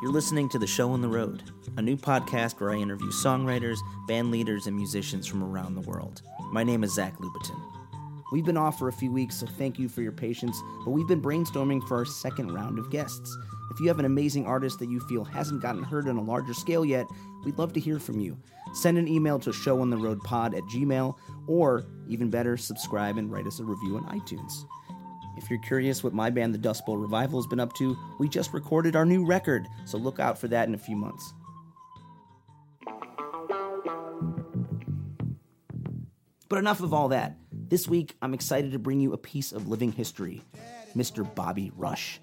You're listening to The Show on the Road, a new podcast where I interview songwriters, band leaders, and musicians from around the world. My name is Zach Lupetin. We've been off for a few weeks, so thank you for your patience, but we've been brainstorming for our second round of guests. If you have an amazing artist that you feel hasn't gotten heard on a larger scale yet, we'd love to hear from you. Send an email to showontheroadpod at gmail, or even better, subscribe and write us a review on iTunes. If you're curious what my band, the Dust Bowl Revival, has been up to, we just recorded our new record, so look out for that in a few months. But enough of all that. This week, I'm excited to bring you a piece of living history Mr. Bobby Rush.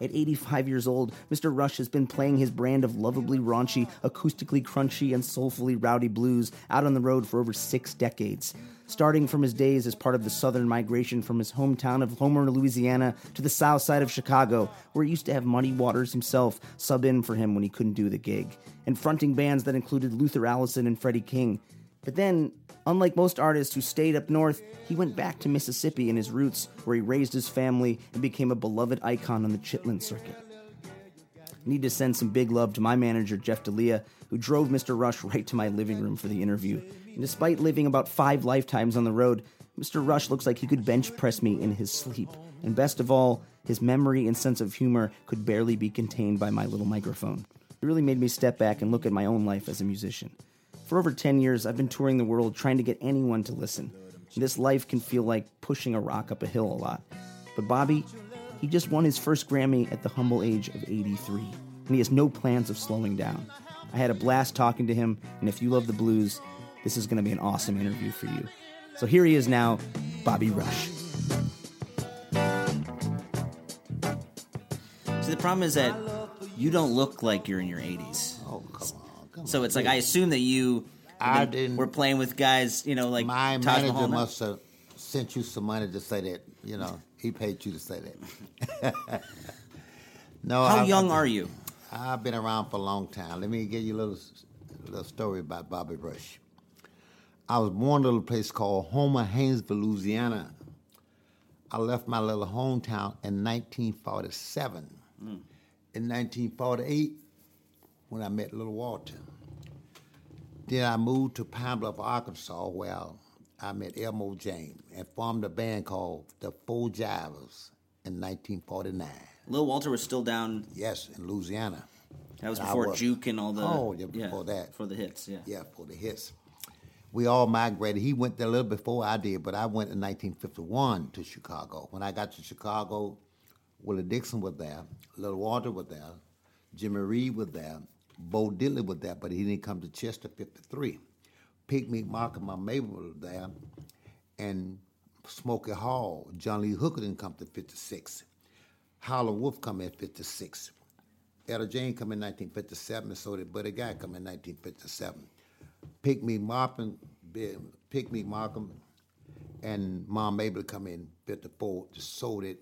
At 85 years old, Mr. Rush has been playing his brand of lovably raunchy, acoustically crunchy, and soulfully rowdy blues out on the road for over six decades. Starting from his days as part of the southern migration from his hometown of Homer, Louisiana, to the south side of Chicago, where he used to have Muddy Waters himself sub in for him when he couldn't do the gig, and fronting bands that included Luther Allison and Freddie King. But then, unlike most artists who stayed up north, he went back to Mississippi and his roots, where he raised his family and became a beloved icon on the Chitlin circuit. Need to send some big love to my manager, Jeff D'Elia, who drove Mr. Rush right to my living room for the interview. And despite living about five lifetimes on the road, Mr. Rush looks like he could bench press me in his sleep. And best of all, his memory and sense of humor could barely be contained by my little microphone. It really made me step back and look at my own life as a musician. For over 10 years, I've been touring the world trying to get anyone to listen. And this life can feel like pushing a rock up a hill a lot. But Bobby, he just won his first Grammy at the humble age of 83, and he has no plans of slowing down. I had a blast talking to him, and if you love the blues, this is going to be an awesome interview for you. So here he is now, Bobby Rush. See, the problem is that you don't look like you're in your 80s. Oh, come on. Come So on. it's like I assume that you I have been- didn't- were playing with guys, you know, like My Taj manager Mahal. must have sent you some money to say that. You know, he paid you to say that. no. How I- young I- are you? I've been around for a long time. Let me give you a little, little story about Bobby Rush. I was born in a little place called Homer, Haynesville, Louisiana. I left my little hometown in 1947. In 1948, when I met Little Walter. Then I moved to Pine Bluff, Arkansas, where I met Elmo James and formed a band called the Four Jivers in 1949. Little Walter was still down. Yes, in Louisiana. That was before was- Juke and all the. Oh, yeah, before that. For the hits, yeah. Yeah, for the hits. We all migrated. He went there a little before I did, but I went in 1951 to Chicago. When I got to Chicago, Willie Dixon was there, Little Walter was there, Jimmy Reed was there, Bo Diddley was there, but he didn't come to Chester 53. Picnic Mark and my Mabel was there, and Smokey Hall, John Lee Hooker didn't come to 56. Howlin' Wolf come in 56. Etta James come in 1957, and so did Buddy Guy come in 1957. Pigmeat Markham, Pigmeat Markham, and Moms Mabley come in 54, sold it,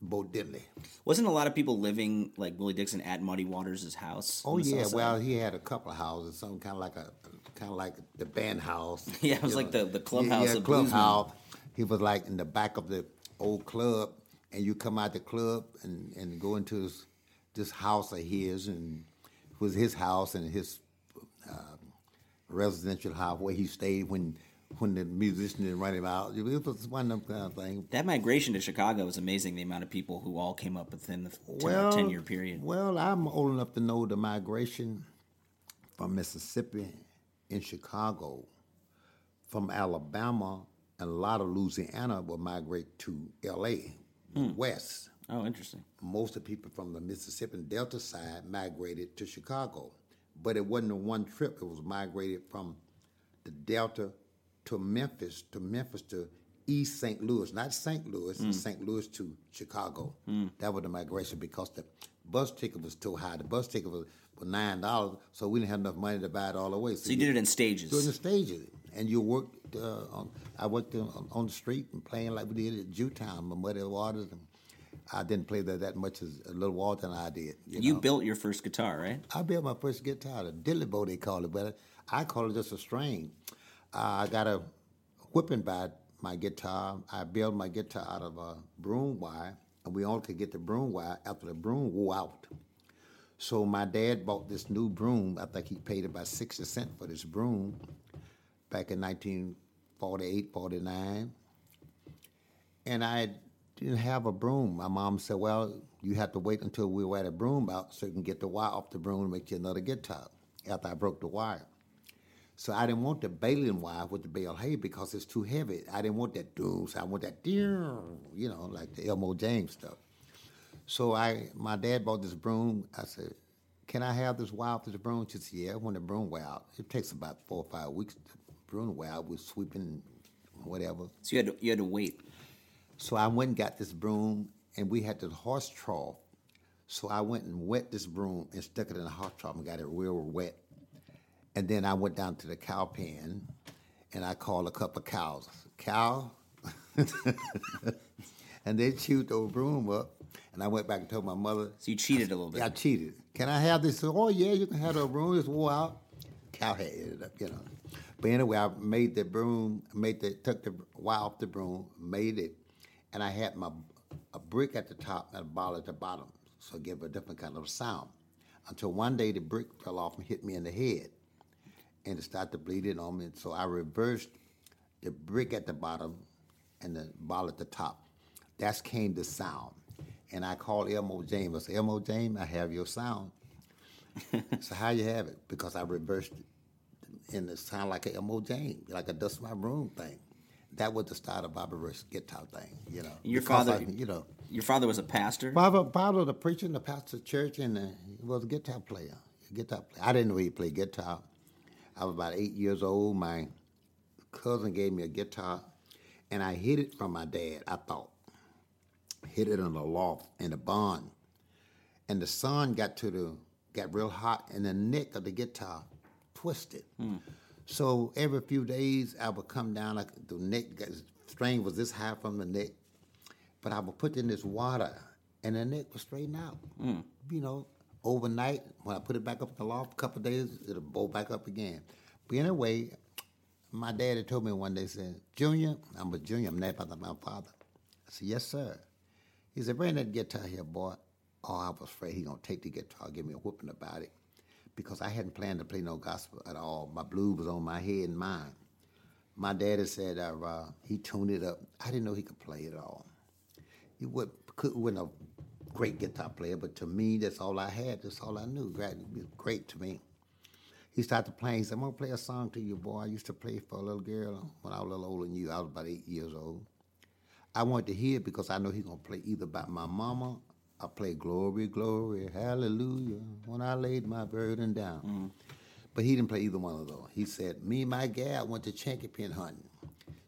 Bo Diddley. Wasn't a lot of people living like Willie Dixon at Muddy Waters' house? Oh yeah, well he had a couple of houses, something kind of like a kind of like the band house. Yeah, it was like the- the clubhouse Yeah, yeah of clubhouse. He was like in the back of the old club, and you come out the club and, and go into this, this house of his, and it was his house and his uh, residential house where he stayed when when the musician didn't run him out. It was one of them kind of things. That migration to Chicago was amazing. The amount of people who all came up within the 10, Well, 10 year period. Well, I'm old enough to know the migration from Mississippi in Chicago, from Alabama, and a lot of Louisiana will migrate to L.A. Hmm. west. Oh, interesting. Most of the people from the Mississippi Delta side migrated to Chicago, but it wasn't a one trip. It was migrated from the Delta to Memphis, to Memphis to East St. Louis, not St. Louis, St. Louis to Chicago. That was the migration because the bus ticket was too high. The bus ticket was, was nine dollars, so we didn't have enough money to buy it all the way. So you did it in stages. Doing the stages, and you worked. Uh, on, I worked on, on the street and playing like we did at Jewtown, Muddy Waters. And I didn't play that that much as a little Walter than I did. You, You know? built your first guitar, right? I built my first guitar, the diddley bow they call it, but I call it just a string. Uh, I got a whipping by my guitar. I built my guitar out of a broom wire, and we only could get the broom wire after the broom wore out. So my dad bought this new broom. I think he paid about 60 cents for this broom back in 1948, 49. And I didn't have a broom. My mom said, Well, you have to wait until we wear the broom out so you can get the wire off the broom and make you another guitar after I broke the wire. So I didn't want the baling wire with the bale hay because it's too heavy. I didn't want that doom. So I want that, you know, like the Elmo James stuff. So I, my dad bought this broom. I said, "Can I have this wire after the broom?" She said, "Yeah." When the broom wear out, it takes about four or five weeks. to broom wear out with sweeping, whatever. So you had to, you had to wait. So I went and got this broom, and we had the horse trough. So I went and wet this broom and stuck it in the horse trough and got it real wet. And then I went down to the cow pen, and I called a couple of cows. Cow, and they chewed the old broom up. And I went back and told my mother, So you cheated a little bit. I cheated. Can I have this? Oh yeah, you can have the broom. It's wore out. Cow had it up, you know. But anyway, I made the broom, made the took the wire off the broom, made it, and I had my a brick at the top and a ball at the bottom, so it gave a different kind of sound. Until one day the brick fell off and hit me in the head, and it started bleeding on me. So I reversed the brick at the bottom and the ball at the top. That's came the sound. And I called Elmo James. I said, Elmo James, I have your sound. so how you have it? Because I reversed it and it sounded like an Elmo James, like a dust my broom thing. That was the start of Bobby Rush's guitar thing, you know. Your father- I- you know, Your father was a pastor. Father, father, the preacher in the pastor church, and uh, was a guitar player. A guitar player. I didn't know he played guitar. I was about eight years old. My cousin gave me a guitar, and I hid it from my dad. I thought hid it in the loft in the barn, and the sun got to the got real hot, and the neck of the guitar twisted. So every few days, I would come down like the neck got, string was this high from the neck, but I would put in this water, and the neck would straighten out. Mm. You know, overnight when I put it back up in the loft, a couple of days it'll bow back up again. But anyway, my daddy told me one day, said, "Junior, I'm a junior. I'm named after my father." I said, "Yes, sir." He said, "Bring that guitar here, boy." Oh, I was afraid he gonna take the guitar, give me a whooping about it, because I hadn't planned to play no gospel at all. My blues was on my head and mind. My daddy said uh, uh, he tuned it up. I didn't know he could play it all. He would, could, wasn't a great guitar player, but to me, that's all I had. That's all I knew. Great, great to me. He started playing. He said, I'm going to play a song to you, boy. I used to play for a little girl when I was a little older than you. I was about eight years old. I wanted to hear it because I know he's going to play either about my mama or play Glory, Glory, Hallelujah when I laid my burden down. But he didn't play either one of those. He said, Me and my gal went to Chinky Pin hunting.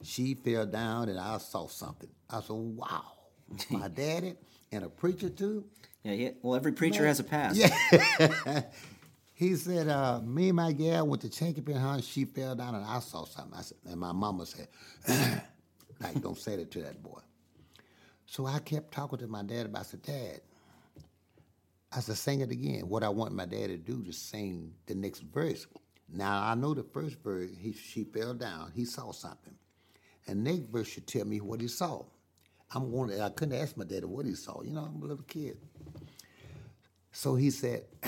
She fell down and I saw something. I said, Wow. My daddy and a preacher too? Yeah, yeah. Well, every preacher has a past. Yeah. he said, uh, me and my gal went to Chinky Pin hunting. She fell down and I saw something. I said, and my mama said, like, don't say that to that boy. So I kept talking to my dad about, I said, Dad, I said, sing it again. What I want my dad to do to sing the next verse. Now I know the first verse, he, she fell down. He saw something. And next verse should tell me what he saw. I'm going. to, I couldn't ask my daddy what he saw. You know, I'm a little kid. So he said,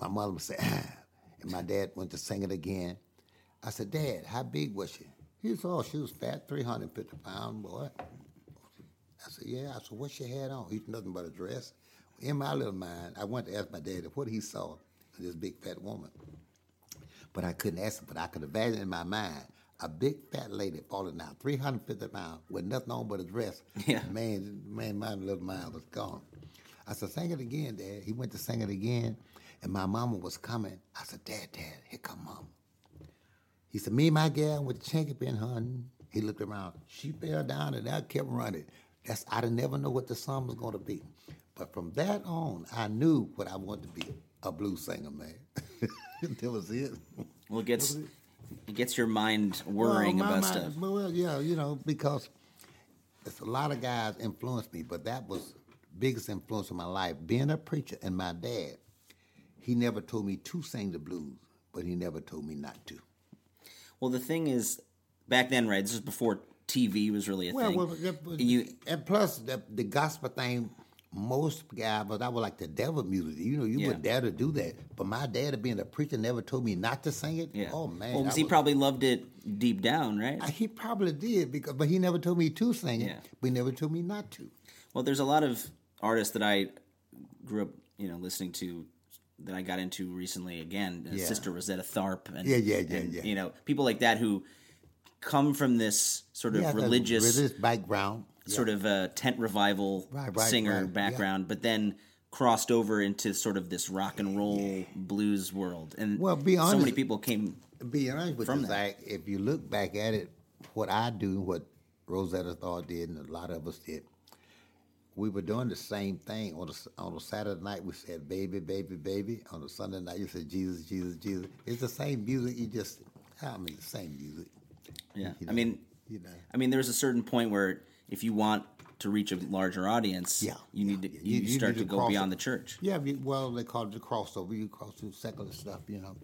my mother would say, and my dad went to sing it again. I said, Dad, how big was she? He said, oh, she was fat, 350 pound boy. I said, yeah. I said, what she had on? He's nothing but a dress. In my little mind, I went to ask my daddy what he saw in this big fat woman. But I couldn't ask him, but I could imagine in my mind a big fat lady falling down, 350 pounds, with nothing on but a dress. Yeah. Man, man, my little mind was gone. I said, sing it again, Dad. He went to sing it again, and my mama was coming. I said, Dad, Dad, here come mama. He said, me and my gal went to Chinky Pin hunting. He looked around. She fell down, and I kept running. That's I didn't never know what the song was going to be, but from that on, I knew what I wanted to be a blues singer, man. that was it. Well, it gets it gets your mind worrying Well, about mind- stuff. Well, yeah, you know, because it's a lot of guys influenced me, but that was biggest influence in my life. Being a preacher and my dad, he never told me to sing the blues, but he never told me not to. Well, the thing is, back then, right? This is before TV was really a thing. that was- and you, and plus the, the gospel thing, most guys, but I was like the devil music. You know, you Yeah. would dare to do that. But my dad, being a preacher, never told me not to sing it. yeah. Oh man, Well, 'cause he probably loved it deep down, right? I- he probably did because, but he never told me to sing it. Yeah. But he never told me not to. Well, there's a lot of artists that I grew up, you know, listening to that I got into recently. Again, uh, Yeah. Sister Rosetta Tharpe, and Yeah, yeah, yeah, and, yeah. You know, people like that who come from this sort of Yeah, religious, religious background. sort of a tent revival Right, right, singer right, yeah. background, but then crossed over into sort of this rock and roll blues world. And Well, be honest, so many people came. Be honest with From you, that. Zach, if you look back at it, what I do, what Rosetta Tharpe did, and a lot of us did, we were doing the same thing. On a, on a Saturday night, we said, baby, baby, baby. On a Sunday night, you said, Jesus, Jesus, Jesus. It's the same music, you just, I mean, the same music. Yeah, You I mean, you know. I mean, there's a certain point where if you want to reach a larger audience, Yeah, you need to you, You- start to to go beyond the church. Yeah, well, they call it the crossover. You cross through secular stuff, you know.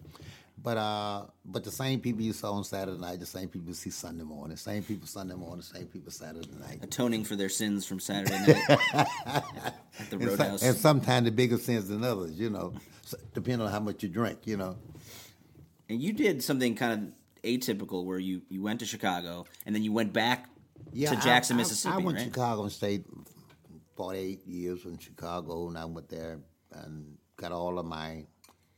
But uh, but the same people you saw on Saturday night, the same people you see Sunday morning, the same people Sunday morning, the same people Saturday night. atoning for their sins from Saturday night at the And, so- Roadhouse. and sometimes the bigger sins than others, you know, so, depending on how much you drink, you know. And you did something kind of atypical where you, you went to Chicago and then you went back Yeah, to Jackson, I, Mississippi, I went right? to Chicago and stayed 48 years in Chicago, and I went there and got all of my.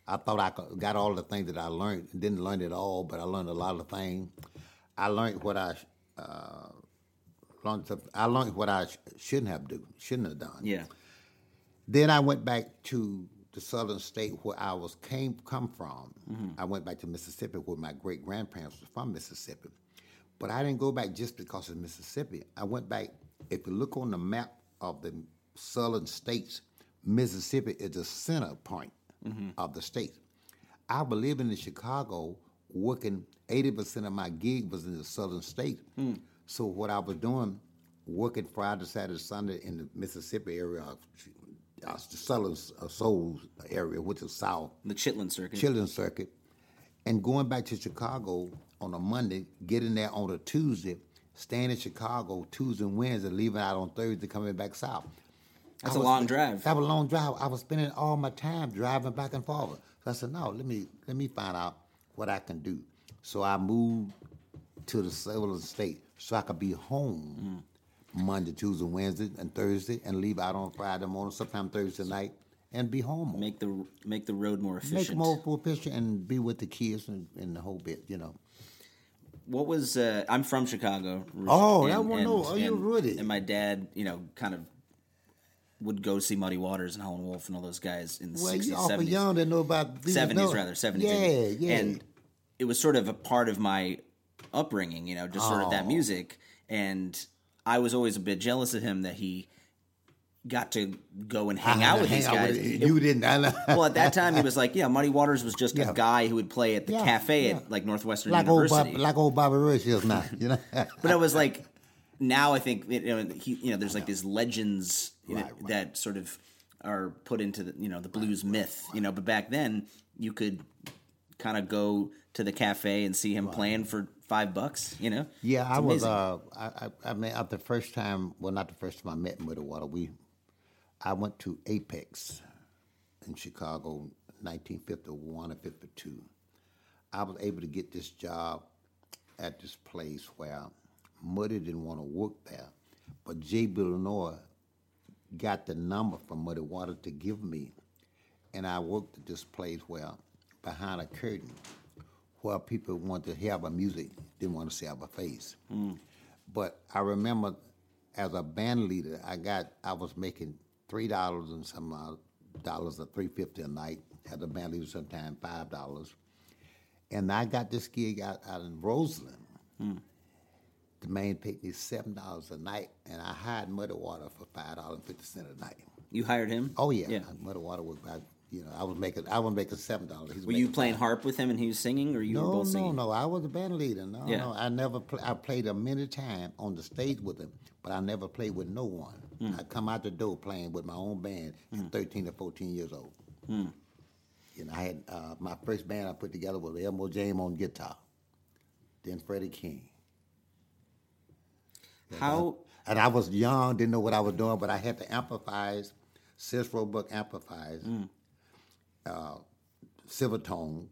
I thought I got all the things that I learned. Didn't learn it all, but I learned a lot of things. I learned what I uh, learned. I learned what I sh- shouldn't have do, shouldn't have done. Yeah. Then I went back to the southern state where I was came come from. Mm-hmm. I went back to Mississippi where my great grandparents were from Mississippi. But I didn't go back just because of Mississippi. I went back. If you look on the map of the southern states, Mississippi is the center point Mm-hmm. of the state. I was living in Chicago, working. Eighty percent of my gig was in the southern state. Hmm. So what I was doing, working Friday, Saturday, Sunday in the Mississippi area, uh, the southern uh, soul area, which is south. The Chitlin Circuit. Chitlin Circuit, and going back to Chicago on a Monday, getting there on a Tuesday, staying in Chicago Tuesday and Wednesday, leaving out on Thursday, coming back south. That's I a was- long drive. That was a long drive. I was spending all my time driving back and forth. So I said, no, let me let me find out what I can do. So I moved to the southern state so I could be home Monday, Tuesday, Wednesday, and Thursday, and leave out on Friday morning, sometime Thursday night, and be home. Make the make the road more Make efficient. more more efficient and be with the kids and, and the whole bit, you know. What was uh, I'm from Chicago. Oh, and- that one, no. and- Oh, you and- my dad, you know, kind of would go see Muddy Waters and Howlin' Wolf and all those guys in the Well, 60s, you awful 70s. young to know about these, 70s no. rather 70s Yeah, yeah. and it was sort of a part of my upbringing you know just sort of that Oh. music and i was always a bit jealous of him that he got to go and hang I out with hang these out guys with- It- you didn't. I know. well at that time he was like yeah muddy waters was just Yeah. a guy who would play at the Yeah, cafe yeah. at like northwestern like old university Bob, like old Bobby Rush is now, you know. but I was like, now I think you know, he, you know, there's like these legends know, Right, right. that sort of are put into the you know the blues myth, you know. But back then, you could kind of go to the cafe and see him playing for five bucks, you know. Yeah, It's I was. Uh, I, I, I mean, at the first time, well, not the first time I met Muddy Water, we, I went to Apex in Chicago, 1951 or 52. I was able to get this job at this place where Muddy didn't want to work there, but Jay Villanova got the number from Muddy Water to give me, and I worked at this place where, behind a curtain, where people wanted to hear our music, didn't want to see our face. But I remember, as a band leader, I got I was making three dollars and some dollars or three fifty a night. As a band leader, sometimes five dollars. And I got this gig out, out in Roseland. the man paid me seven dollars a night, and I hired Muddy Water for five dollars and fifty cents a night. You hired him? Oh yeah, Yeah. Muddy Water was about you know I was making I was making seven dollars. Were you playing harp with him and he was singing, or you were No, both no, singing? no. I was a band leader. No, Yeah. no. I never. Play, I played a many time on the stage with him, but I never played with no one. Hmm. I come out the door playing with my own band at thirteen or fourteen years old. Hmm. You know, I had uh, my first band I put together was Elmo James on guitar, then Freddie King. How? And I was young, didn't know what I was doing, but I had the amplifiers, Sears Roebuck amplifiers, uh, Silvertones.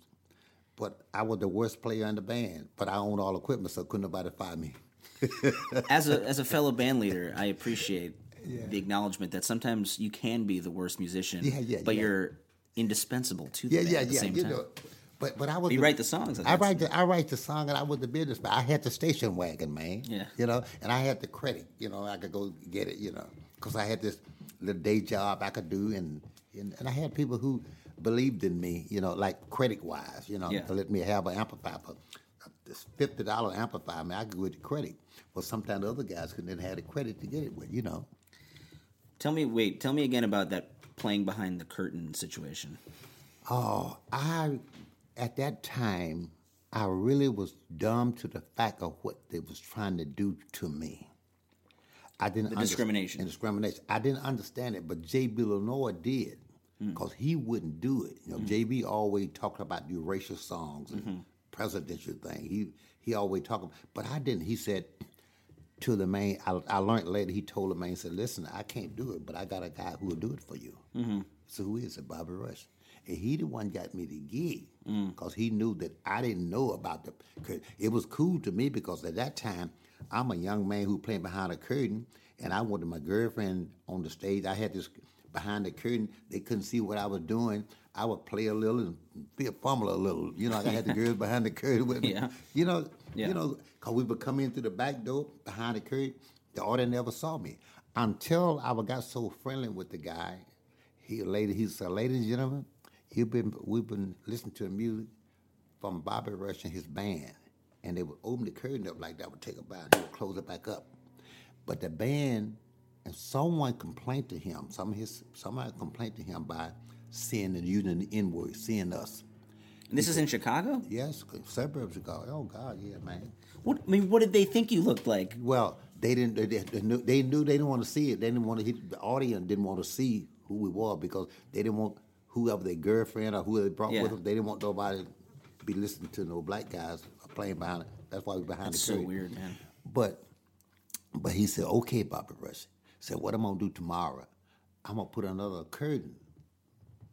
But I was the worst player in the band. But I owned all equipment, so couldn't nobody fire me. as a as a fellow band leader, I appreciate the acknowledgement that sometimes you can be the worst musician, Yeah, yeah, but yeah. you're indispensable to the Yeah, band yeah, at the yeah. same You time. know, but but I was. You write the songs, I that's- write the I write the song, and I was the business. But I had the station wagon, man. Yeah. You know, and I had the credit. You know, I could go get it. You know, because I had this little day job I could do, and and, and I had people who believed in me. You know, like credit wise. You know, Yeah. to let me have an amplifier for this fifty dollar amplifier. I mean, I could get the credit. Well, sometimes the other guys couldn't have the credit to get it with. You know. Tell me, wait, tell me again about that playing behind the curtain situation. Oh, I at that time I really was dumb to the fact of what they was trying to do to me. I didn't The discrimination. discrimination. I didn't understand it, but J.B. Lenoir did Because he wouldn't do it. You know, J.B. always talked about the racial songs and Mm-hmm. presidential thing. He he always talked, about but I didn't. He said to the man, I, I learned later. He told the man, he said, "Listen, I can't do it, but I got a guy who will do it for you." Mm-hmm. So who is it? Bobby Rush. And he the one got me the gig because he knew that I didn't know about the. 'cause It was cool to me because at that time I'm a young man who playing behind a curtain, and I wanted my girlfriend on the stage. I had this behind the curtain. They couldn't see what I was doing. I would play a little and feel fumble a little. You know, I had the girls behind the curtain with me. Yeah. You know, Yeah. you know, because we would come in through the back door behind the curtain. The audience never saw me until I got so friendly with the guy. He, lady, he said, "Ladies and gentlemen, you've been we've been listening to the music from Bobby Rush and his band, and they would open the curtain up like that, would take a bow, and he would close it back up. But the band, and someone complained to him. Some of his somebody complained to him by seeing and using the N word, seeing us. And this is in Chicago. Yes, suburbs of Chicago. Oh God, yeah, man. What I mean, what did they think you looked like? Well, they didn't. They, they, knew, they knew they didn't want to see it. They didn't want to. Hit, the audience didn't want to see who we were because they didn't want whoever their girlfriend or who they brought Yeah. with them. They didn't want nobody to be listening to no black guys playing behind. it. That's why we behind That's the so curtain. weird, man. But but he said, okay, Bobby Rush. Said, what am I'm gonna do tomorrow? I'm gonna put another curtain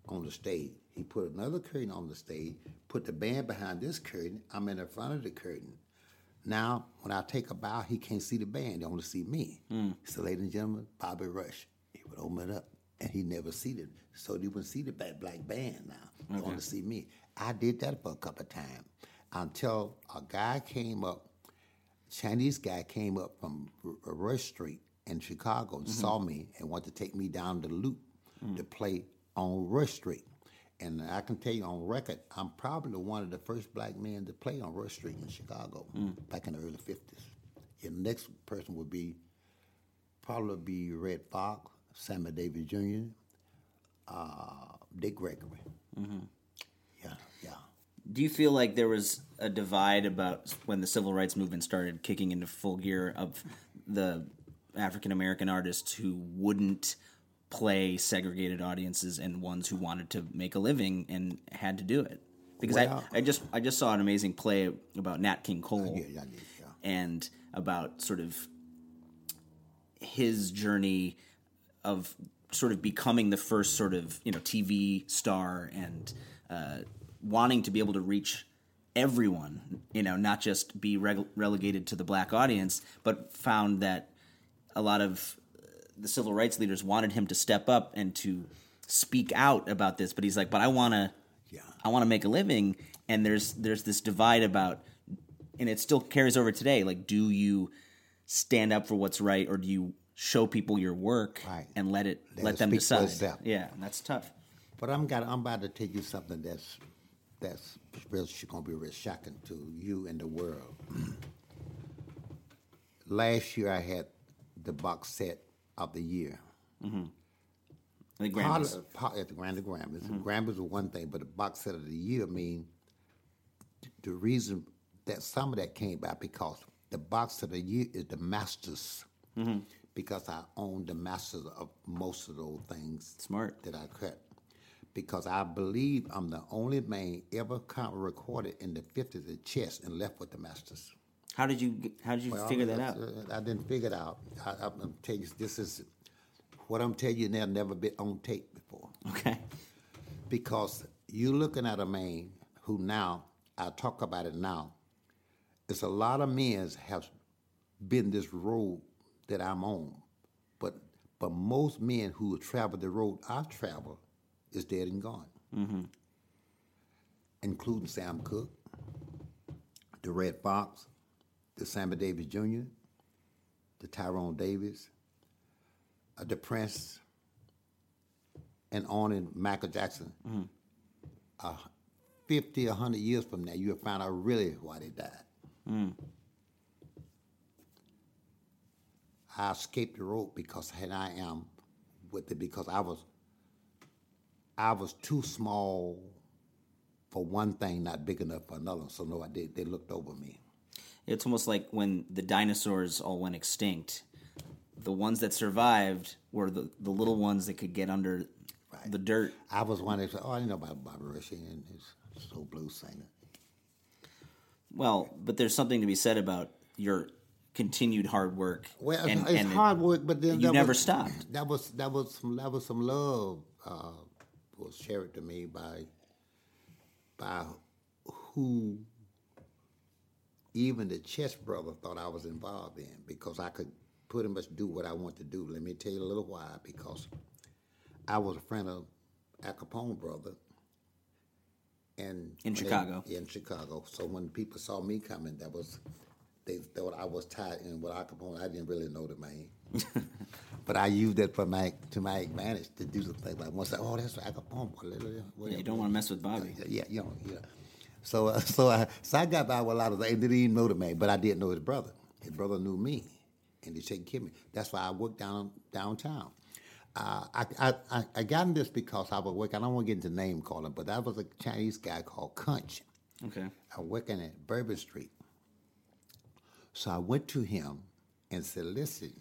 on the stage. He put another curtain on the stage, put the band behind this curtain. I'm in the front of the curtain. Now, when I take a bow, he can't see the band. They only see me. Hmm. He said, ladies and gentlemen, Bobby Rush. He would open it up, and he never see it. So you wouldn't see the black, black band now. You only see me. I did that for a couple of times until a guy came up Chinese guy came up from Rush Street in Chicago and mm-hmm. saw me and wanted to take me down the loop mm. to play on Rush Street. And I can tell you on record, I'm probably one of the first black men to play on Rush Street in Chicago mm. back in the early 50s. And the next person would be probably be Redd Foxx, Sammy Davis Jr., uh, Dick Gregory. Mm-hmm. Yeah, yeah. Do you feel like there was a divide about when the civil rights movement started kicking into full gear of the African American artists who wouldn't play segregated audiences and ones who wanted to make a living and had to do it? Because I, I just I just saw an amazing play about Nat King Cole Yeah, and about sort of his journey of sort of becoming the first sort of you know TV star and uh, wanting to be able to reach everyone, you know, not just be reg- relegated to the black audience, but found that a lot of uh, the civil rights leaders wanted him to step up and to speak out about this, but he's like, but I want to Yeah. I want to make a living, and there's there's this divide about, and it still carries over today. Like, do you stand up for what's right, or do you show people your work Right. and let it Let let, it them decide? Yeah, that's tough. But I'm got I'm about to tell you something that's that's real gonna be real shocking to you and the world. last year I had the box set of the year. Mm-hmm. The Part Grammys. of, part, at the Grand the Grammys. The mm-hmm. Grammys are one thing, but the box set of the year I mean the reason that some of that came about because the box set of the year is the masters. Mm-hmm. Because I own the masters of most of those things Smart. that I cut. Because I believe I'm the only man ever recorded in the 50s at Chess and left with the masters. How did you how did you Well, figure that out? I, didn't figure it out. I, I'm telling you, this is what I'm telling you now. Never been on tape before Okay. because you're looking at a man who now I talk about it now. It's a lot of men have been this road that I'm on, but but most men who have traveled the road I've traveled is dead and gone, mm-hmm. including Sam Cooke, the Redd Foxx, the Sammy Davis Jr., the Tyrone Davis, uh, the Prince, and on in Michael Jackson. Uh, 50, 100 years from now, you'll find out really why they died. I escaped the rope because here I am with it because I was I was too small for one thing, not big enough for another. So no, I did. They looked over me. It's almost like when the dinosaurs all went extinct. The ones that survived were the, the little ones that could get under the dirt. I was one that said, "Oh, I didn't know about Bobby Rush and his soul blues singer." Well, but there's something to be said about your continued hard work. Well, and, it's and hard work, but then you never was- stopped. That was that was some that was some love uh, was shared to me by by who even the Chess brother thought I was involved in because I could pretty much do what I want to do. Let me tell you a little why because I was a friend of Al Capone brother. And In when they- Chicago. in Chicago. So when people saw me coming, that was they thought I was tied in with Al Capone. I didn't really know the man, but I used that for my to my advantage to do some things. Like once I oh that's Al Capone. boy, Yeah, you don't want to mess with Bobby. yeah, you know, yeah. So, uh, so I, so I got by with a lot of things. Didn't even know the man, but I did know his brother. His brother knew me, and he taking care of me. That's why I worked down downtown. Uh, I, I, I, I got in this because I was working. I don't want to get into name calling, but that was a Chinese guy called Kunch. Okay. I was working at Bourbon Street. So I went to him and said, "Listen,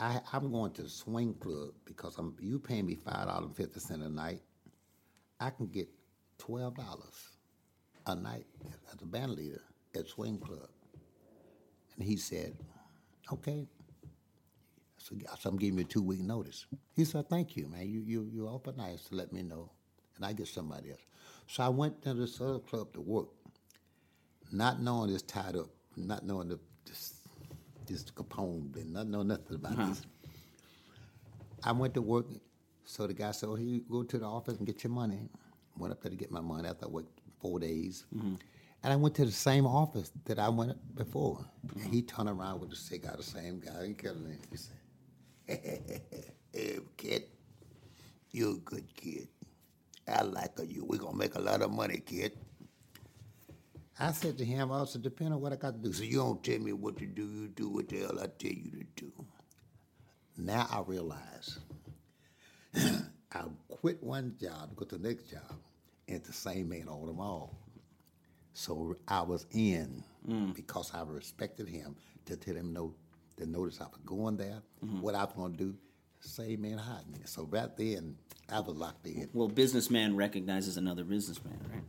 I, I'm going to swing club because I'm you paying me five dollars and fifty cent a night. I can get twelve dollars a night as a band leader at swing club." And he said, "Okay." So, so I'm giving you a two week notice. He said, "Thank you, man. You you you awful nice to let me know, and I get somebody else." So I went to this other club to work, not knowing this tied up, not knowing the, this this Capone, been, not know nothing about uh-huh. this. I went to work, so the guy said, "Oh, you go to the office and get your money." Went up there to get my money after I worked four days, mm-hmm. and I went to the same office that I went before. And he turned around with the cigar, the same guy. He me. He said, "Hey, kid, you're a good kid. I like you. We're gonna make a lot of money, kid." I said to him, I said, depending on what I got to do. So you don't tell me what to do, you do what the hell I tell you to do. Now I realize I quit one job to go to the next job, and it's the same man all them all. So I was in mm. because I respected him to tell him no, to notice I was going there, mm-hmm. what I was going to do. Same man hired me. So right then, I was locked in. Well, businessman recognizes another businessman, right?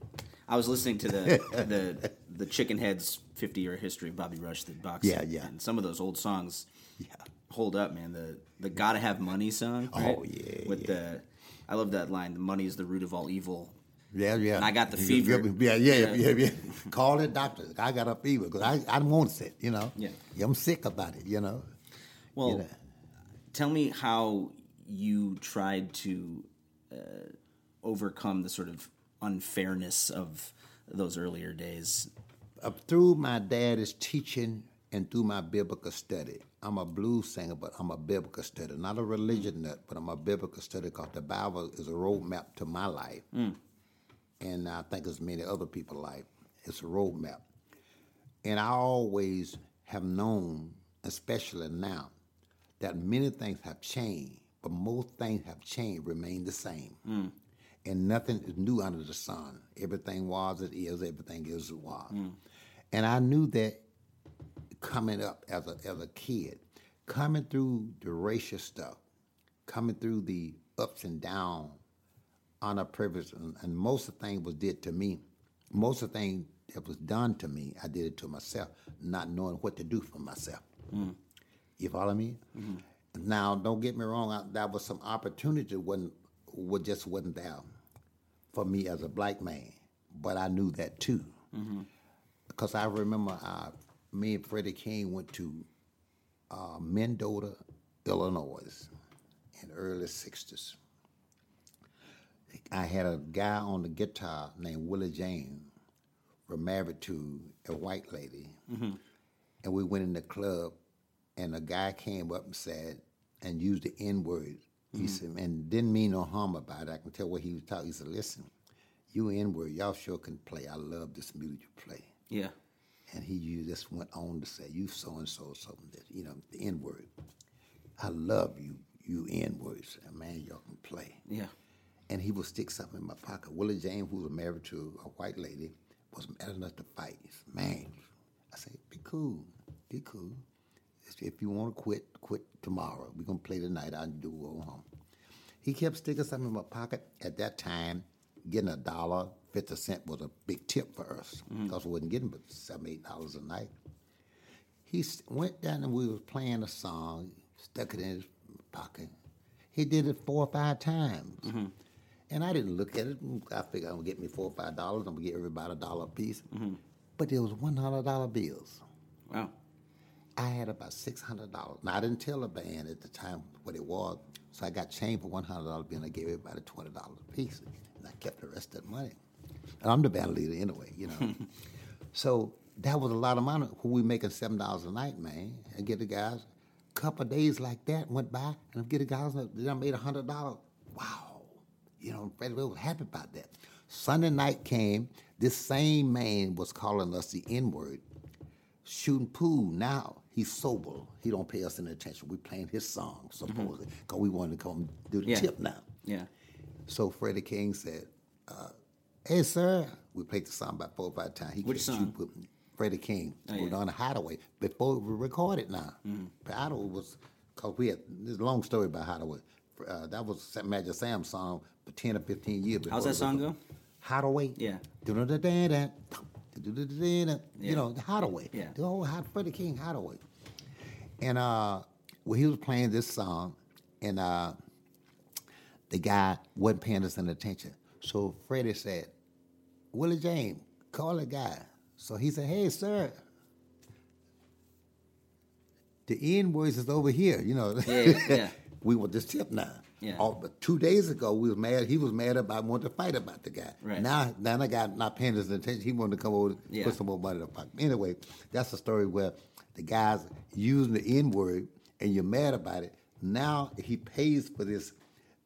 I was listening to the the the Chicken Heads 50 year history of Bobby Rush, the box. Yeah, yeah. And some of those old songs Yeah. hold up, man. The the Gotta Have Money song. Oh, right? Oh, yeah, With the, I love that line. The money is the root of all evil. Yeah, yeah. And I got the Yeah, fever. Yeah, yeah, yeah, Yeah. yeah. Call it doctor. I got a fever because I, I don't want it, you know. Yeah. I'm sick about it, you know. Well, You know. tell me how you tried to uh, overcome the sort of unfairness of those earlier days. Uh, through my dad's teaching and through my biblical study. I'm a blues singer, but I'm a biblical study. Not a religion nut, but I'm a biblical study because the Bible is a roadmap to my life. Hmm. And I think as many other people's life, it's a roadmap. And I always have known, especially now, that many things have changed, but most things have changed, remain the same. Hmm. And nothing is new under the sun. Everything was, it is, everything is, it was. Hmm. And I knew that coming up as a, as a kid, coming through the racial stuff, coming through the ups and downs, honor, privilege, and, and most of the things was did to me. Most of the things that was done to me, I did it to myself, not knowing what to do for myself. You follow me? Now, don't get me wrong. I, that was some opportunity wasn't, was just wasn't there for me as a black man, but I knew that too, because I remember uh, me and Freddie King went to uh, Mendota, Illinois, in the early '60s. I had a guy on the guitar named Willie James, were married to a white lady, and we went in the club, and a guy came up and said, and used the N word. He said, and didn't mean no harm about it. I can tell what he was talking. He said, listen, you N word, y'all sure can play. I love this music you play. Yeah. And he just went on to say, you so and so something that, you know, the N word. I love you, you N words. Man, y'all can play. Yeah. And he would stick something in my pocket. Willie James, who was married to a white lady, was mad enough to fight. Said, man, I said, be cool, be cool. If you want to quit, quit tomorrow. We're going to play tonight. I'll do go home. He kept sticking something in my pocket. At that time, getting a dollar, 50 cent was a big tip for us mm. because we wasn't getting but seven, eight dollars a night. He went down and we was playing a song, stuck it in his pocket. He did it four or five times. Mm-hmm. And I didn't look at it. I figured I'm gonna get me four or five dollars. I'm gonna get everybody a dollar a piece. Mm-hmm. But there was one hundred dollar bills. Wow. I had about six hundred dollars. Now I didn't tell the band at the time what it was, so I got change for one hundred dollar bill and I gave everybody twenty dollars a piece, and I kept the rest of the money. And I'm the band leader anyway, you know. so that was a lot of money. When we making seven dollars a night, man, and get the guys. Couple of days like that went by, and I get the guys. Then I made a hundred dollars. Wow, you know, Freddie was happy about that. Sunday night came. This same man was calling us the N word shooting pool. Now he's sober. He don't pay us any attention. We playing his song supposedly because we wanted to come do the Yeah. tip now. Yeah. So Freddie King said, uh, "Hey sir," we played the song about four or five times. He Which song? with Freddie King. Oh, We're yeah. Mm-hmm. on the Hideaway before we recorded now. But Hideaway was because we had this long story about Hideaway. Uh, that was Magic Sam's song for ten or fifteen years. How's that song go? Hideaway. Yeah. Yeah. You know, Hideaway. Yeah. The whole Freddie King Hideaway. And uh, well, he was playing this song, and uh, the guy wasn't paying us any attention. So Freddie said, Willie James, call the guy. So he said, Hey, sir, the N words is over here, you know. Yeah, yeah. we want this tip now. Yeah. Oh, but two days ago, we was mad. He was mad about wanting to fight about the guy. Right. Now, now the guy not paying his attention. He wanted to come over, and Yeah. put some more money in the pocket. Anyway, that's a story where the guy's using the N word, and you're mad about it. Now he pays for this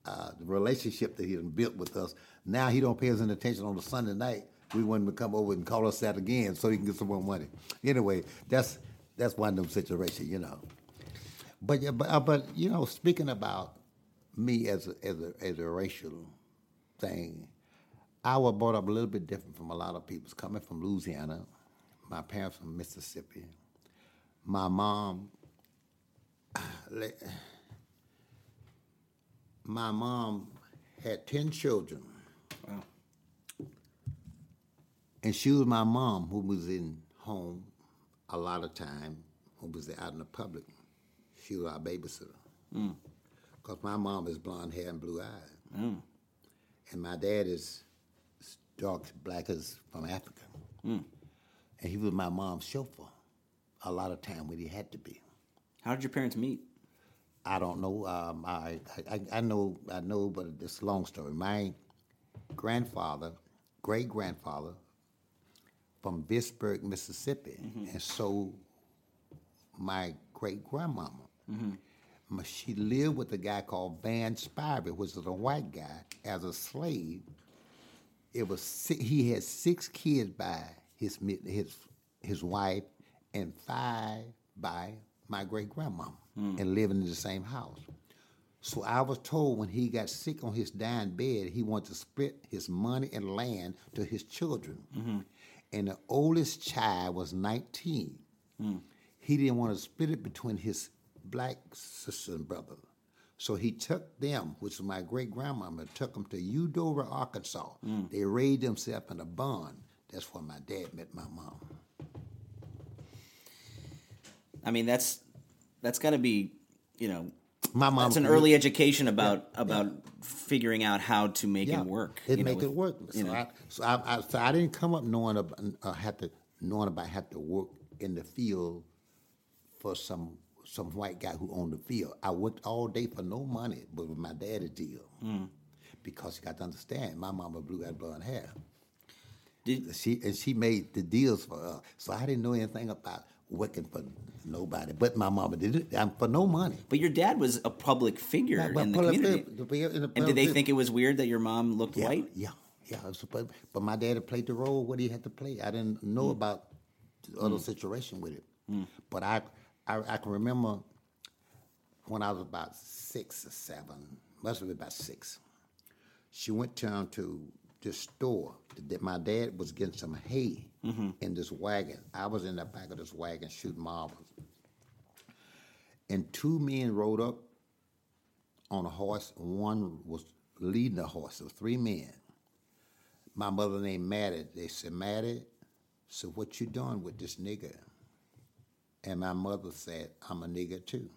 uh, relationship that he built with us. Now he don't pay us any attention on the Sunday night. We want him to come over and call us that again so he can get some more money. Anyway, that's that's one of them situations, you know. But but, uh, but you know, speaking about me as a, as a as a racial thing, I was brought up a little bit different from a lot of people. Coming from Louisiana, my parents from Mississippi. My mom, my mom had ten children, Wow. and she was my mom who was in home a lot of time, who was out in the public. She was our babysitter. Mm. Because my mom is blonde hair and blue eyes. Mm. And my dad is dark black as from Africa. Mm. And he was my mom's chauffeur a lot of time when he had to be. How did your parents meet? I don't know. Um, I, I I know I know, but it's a long story. My grandfather, great grandfather, from Vicksburg, Mississippi, mm-hmm. and so my great grandmama. Mm-hmm. Ma- She lived with a guy called Van Spivey, which was a white guy, as a slave. It was he had six kids by his his his wife and five by my great grandmama mm. and living in the same house. So I was told when he got sick on his dying bed, he wanted to split his money and land to his children. Mm-hmm. And the oldest child was 19. Mm. He didn't want to split it between his black sister and brother. So he took them, which is my great grandmama, took them to Eudora, Arkansas. Mm. They raised themselves in a barn. That's where my dad met my mom. I mean, that's that's got to be, you know, My mom. that's an early education about about figuring out how to make Yeah, it work. It know, make with- it work. So, you know. I, so I, I, so I didn't come up knowing about, uh, had to knowing about had to work in the field for some some white guy who owned the field. I worked all day for no money, but with my daddy deal. Hmm. Because you got to understand, my mama blue got blonde hair. Did- She and she made the deals for us, so I didn't know anything about working for nobody. But my mama did it for no money. But your dad was a public figure Yeah, in the public community. figure- in the and did they think it was weird that your mom looked Yeah, white? Yeah, yeah. But, but my dad had played the role what he had to play. I didn't know Mm. about the other situation with it. But I, I I can remember when I was about six or seven, must have been about six. She went down to this store. That my dad was getting some hay Mm-hmm. in this wagon. I was in the back of this wagon shooting marbles. And two men rode up on a horse. One was leading the horse. There three men. My mother named Maddie. They said, Maddie, so what you doing with this nigger? And my mother said, I'm a nigger too.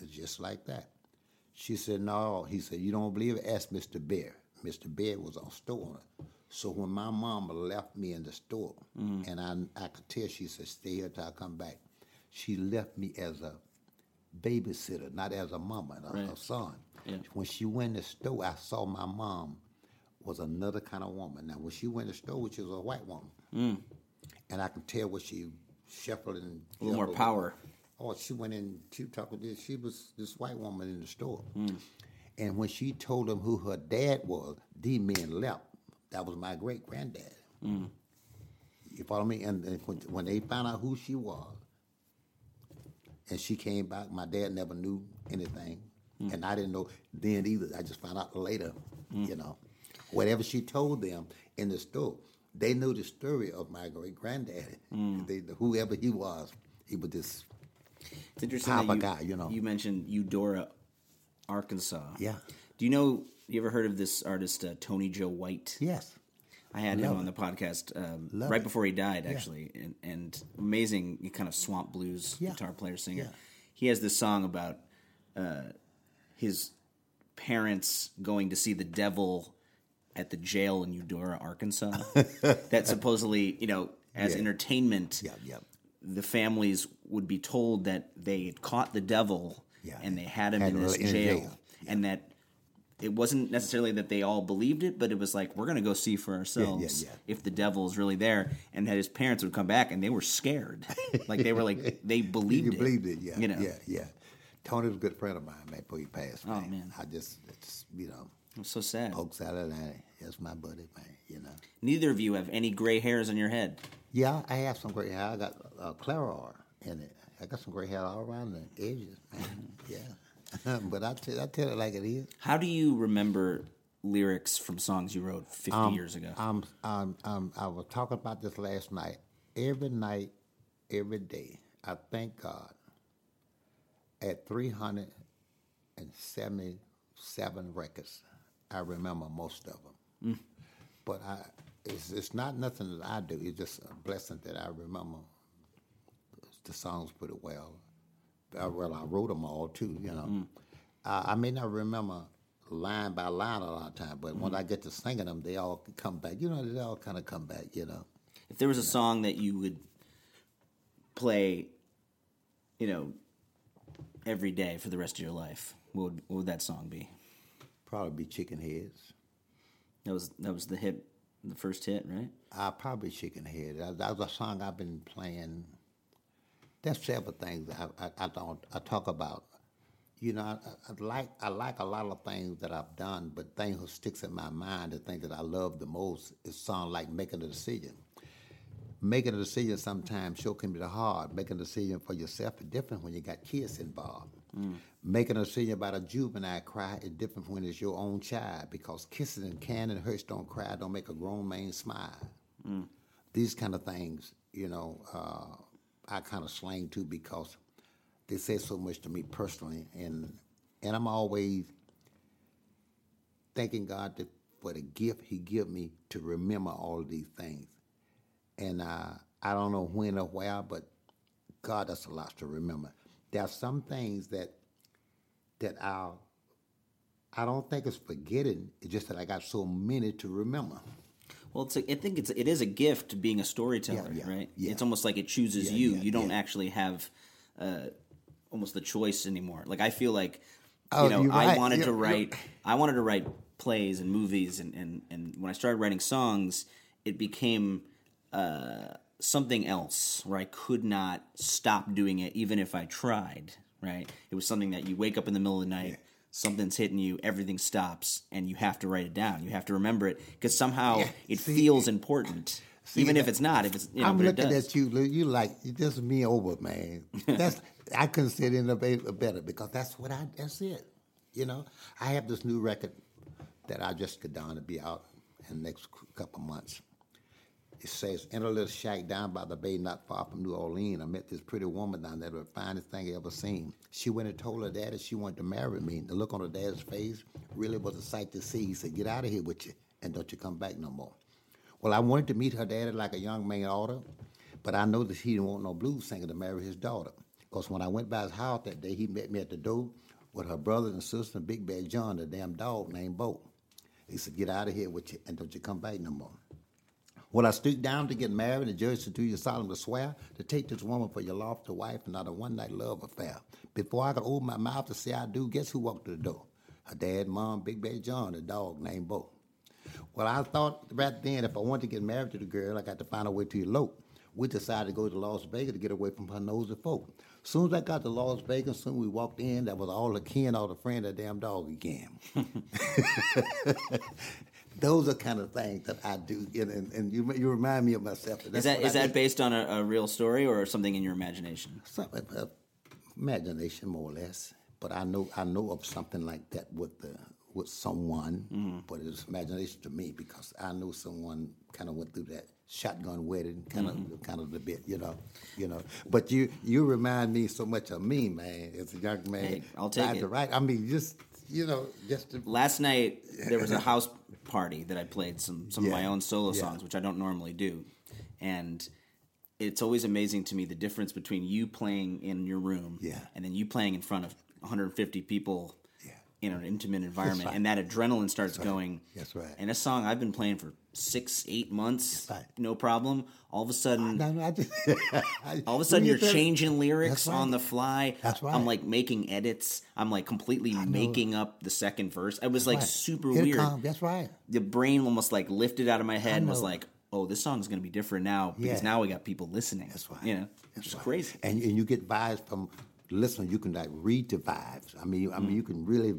It's just like that. She said, no. He said, you don't believe it? Ask Mr. Bear. Mr. Bear was on store owner. So when my mama left me in the store, and I, I could tell she said, stay here till I come back, she left me as a babysitter, not as a mama, a, a Right. son. Yeah. When she went in the store, I saw my mom was another kind of woman. Now, when she went in the store, which was a white woman, and I can tell what she shuffled and A little more power. Oh, she went in. She talked with this. She was this white woman in the store, Hmm. And when she told them who her dad was, these men left. That was my great granddad. Hmm. You follow me? And, and when, when they found out who she was, and she came back, my dad never knew anything, Hmm. and I didn't know then either. I just found out later. You know, whatever she told them in the store, they knew the story of my great granddaddy. Hmm. They, whoever he was, he was this It's interesting Papa that you, guy, you know. You mentioned Eudora, Arkansas. Yeah. Do you know? You ever heard of this artist uh, Tony Joe White? Yes. I had him on the podcast um, right it. before he died, actually, and, and amazing kind of swamp blues Yeah. guitar player singer. Yeah. He has this song about uh, his parents going to see the devil at the jail in Eudora, Arkansas. that supposedly, you know, as Yeah. entertainment, Yeah, yeah. the families would be told that they had caught the devil Yeah. and they had him Had in this jail, jail. and that it wasn't necessarily that they all believed it, but it was like we're going to go see for ourselves yeah. if the devil is really there, and that his parents would come back and they were scared, like they were like they believed you it. believed it, yeah. you know. Yeah, yeah. Tony was a good friend of mine, man, before he passed. Oh, Man. man. I just, it's, you know, I'm so sad. Oaks out of Atlanta. That's my buddy, man, you know. Neither of you have any gray hairs on your head. Yeah, I have some gray hair. I got uh, Clarar in it. I got some great hair all around the edges, man. yeah. but I tell, I tell it like it is. How do you remember lyrics from songs you wrote 50 Um, years ago? Um, um, um, I was talking about this last night. Every night, every day, I thank God. At 377 records, I remember most of them. But I, it's, it's not nothing that I do. It's just a blessing that I remember the songs pretty well. Uh, Well, I wrote them all too, you know. Uh, I may not remember line by line a lot of time, but when I get to singing them, they all come back. You know, they all kind of come back, you know. if there was a song that you would play, you know, every day for the rest of your life, what would, what would that song be? Probably be Chicken Heads. That was that was the hit, the first hit, right? Uh, probably Chicken Head. That, that was a song I've been playing. There's several things I, I, I don't I talk about. You know, I, I like I like a lot of things that I've done, but things that sticks in my mind, the thing that I love the most is song like making a decision. making a decision sometimes sure can be the hard. Making a decision for yourself is different when you got kids involved. Making a decision about a juvenile cry is different when it's your own child because kissing and canning hurts don't cry, don't make a grown man smile. These kind of things, you know, uh, I kind of slang too because they say so much to me personally, and and I'm always thanking God to, for the gift He give me to remember all these things. And uh, I don't know when or where, but God, that's a lot to remember. There are some things that that I I don't think it's forgetting. It's just that I got so many to remember. Well, it's a, I think it's it is a gift being a storyteller, Yeah, yeah, right? yeah. It's almost like it chooses you. you don't actually have uh, almost the choice anymore. Like I feel like Oh, you know I right. wanted to You're- write I wanted to write plays and movies and and, and when I started writing songs, it became uh, something else where I could not stop doing it even if I tried. Right? It was something that you wake up in the middle of the night. Something's hitting you, everything stops, and you have to write it down. You have to remember it because somehow Yeah, it see- feels important, See, even if it's not. If it's you know, I'm looking at you. You like you just me over, man. That's I couldn't say it any be- better because that's what I. That's it. You know, I have this new record that I just got down to be out in the next couple months. It says, "In a little shack down by the bay, not far from New Orleans, I met this pretty woman down there, the finest thing I ever seen. She went and told her daddy she wanted to marry me. The look on her dad's face really was a sight to see. He said, "Get out of here with you, and don't you come back no more." Well, I wanted to meet her daddy like a young man oughta, but I know that he didn't want no blues singer to marry his daughter. Because when I went by his house that day, he met me at the door with her brother and sister and Big Bad John, the damn dog named Bo. He said, Get out of here with you and don't you come back no more. Well, I stooped down to get married, and the judge said, Do you solemnly swear to take this woman for your lawful wife and not a one night love affair? Before I could open my mouth to say I do, guess who walked to the door? Her dad, mom, Big Bad John, the dog named Bo. Well, I thought right then if I wanted to get married to the girl, I got to find a way to elope. We decided to go to Las Vegas to get away from her nosy folk. Soon as I got to Las Vegas, soon we walked in, that was all the kin, all the friend, that damn dog again. Those are kind of things that I do, and, and, and you you remind me of myself. Is that I that do. based on a, a real story or something in your imagination? Something, uh, imagination, more or less. But I know I know of something like that with the with someone, Mm-hmm. but it's imagination to me because I know someone kind of went through that shotgun wedding, kind of Mm-hmm. kind of the bit, you know, you know. But you you remind me so much of me, man. As a young man, Hey, I'll take it. To write. I mean, just you know, just to, Last night there was a house party that I played some some of my own solo yeah. songs, which I don't normally do, and it's always amazing to me the difference between you playing in your room Yeah. and then you playing in front of 150 people Yeah. In an intimate environment, right. and that adrenaline starts going. That's right. And a song I've been playing for six, eight months, right. no problem. All of a sudden, no, I just, all of a sudden you you're changing lyrics That's right. on the fly. That's right. I'm like making edits. I'm like completely making up the second verse. It was like Right. super Here it weird. That's right. The brain almost like lifted out of my head and was like, "Oh, this song's gonna be different now because Yeah. now we got people listening." That's right. You know, That's it's right. crazy. And, and you get vibes from listening. You can like read the vibes. I mean, you, I Mm. mean, you can really,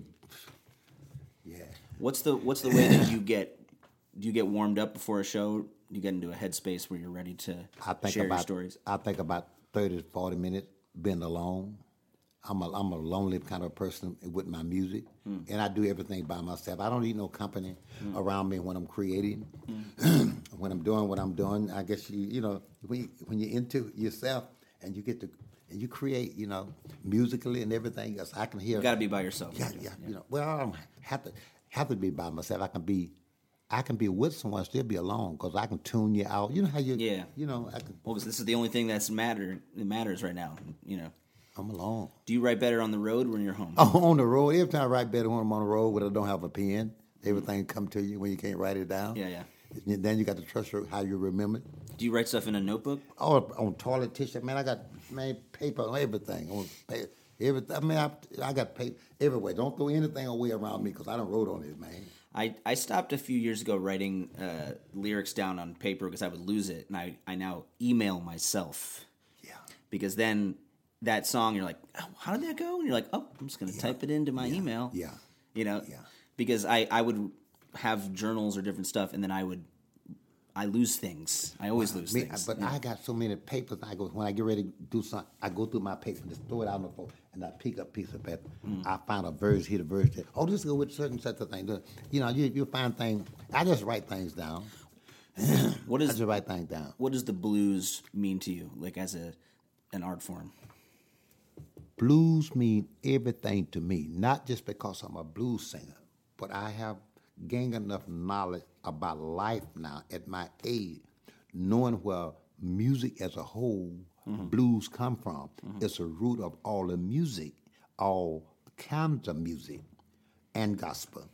yeah. What's the What's the way that you get? Do you get warmed up before a show? Do you get into a headspace where you're ready to I think share about your stories? I think about thirty to forty minutes being alone. I'm a I'm a lonely kind of person with my music, Hmm. and I do everything by myself. I don't need no company around me when I'm creating, Hmm. when I'm doing what I'm doing. I guess you you know when you, when you're into yourself and you get to and you create you know musically and everything else. I can hear. You got to be by yourself. Yeah, yeah, you know. Well, I don't have to have to be by myself. I can be, I can be with someone, still be alone, because I can tune you out. You know how you, Yeah. You know, I can. Well, 'cause this is the only thing that's matter. It matters right now. You know. I'm alone. Do you write better on the road or when you're home? Oh, on the road. Every time I write better when I'm on the road, when I don't have a pen, everything come to you when you can't write it down. Yeah, yeah. Then you got to trust your, how you remember it. Do you write stuff in a notebook? Oh, on toilet tissue, man. I got man paper on everything. On paper, everything. I mean, I, I got paper everywhere. Don't throw anything away around me because I don't wrote on it, man. I, I stopped a few years ago writing uh, lyrics down on paper because I would lose it, and I, I now email myself Yeah. because then that song you're like, oh, how did that go? And you're like, oh, I'm just gonna type it into my email. Yeah. you know, Yeah. because I I would have journals or different stuff, and then I would I lose things. I always lose Me- things. but Yeah. I got so many papers. I go when I get ready to do something. I go through my paper, just throw it out on the floor, and I pick up a piece of paper. Mm. I find a verse here, a verse there. Oh, this go with certain such a thing. You know, you you find things. I just write things down. what I is just write things down. what does the blues mean to you, like as a an art form? blues mean everything to me, not just because I'm a blues singer, but I have gained enough knowledge about life now at my age, knowing where music as a whole, blues come from. It's a root of all the music, all kinds of music, and gospel.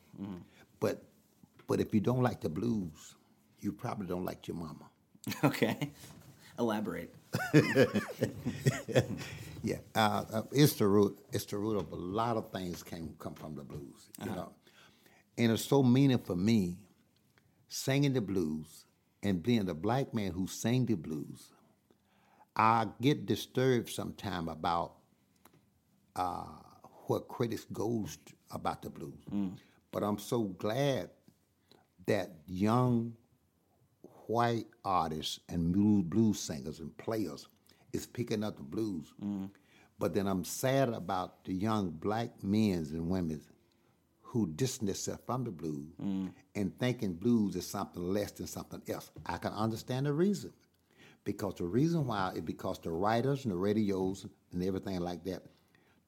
But but if you don't like the blues, you probably don't like your mama. Okay, elaborate. Yeah, uh, uh, it's the root. It's the root of a lot of things came come from the blues. You know, and it's so meaningful for me, singing the blues and being the black man who sang the blues. I get disturbed sometime about uh, what critics goes about the blues, but I'm so glad that young white artists and blues, blues singers and players is picking up the blues. But then I'm sad about the young black men and women who distance themselves from the blues and thinking blues is something less than something else. I can understand the reason. Because the reason why is because the writers and the radios and everything like that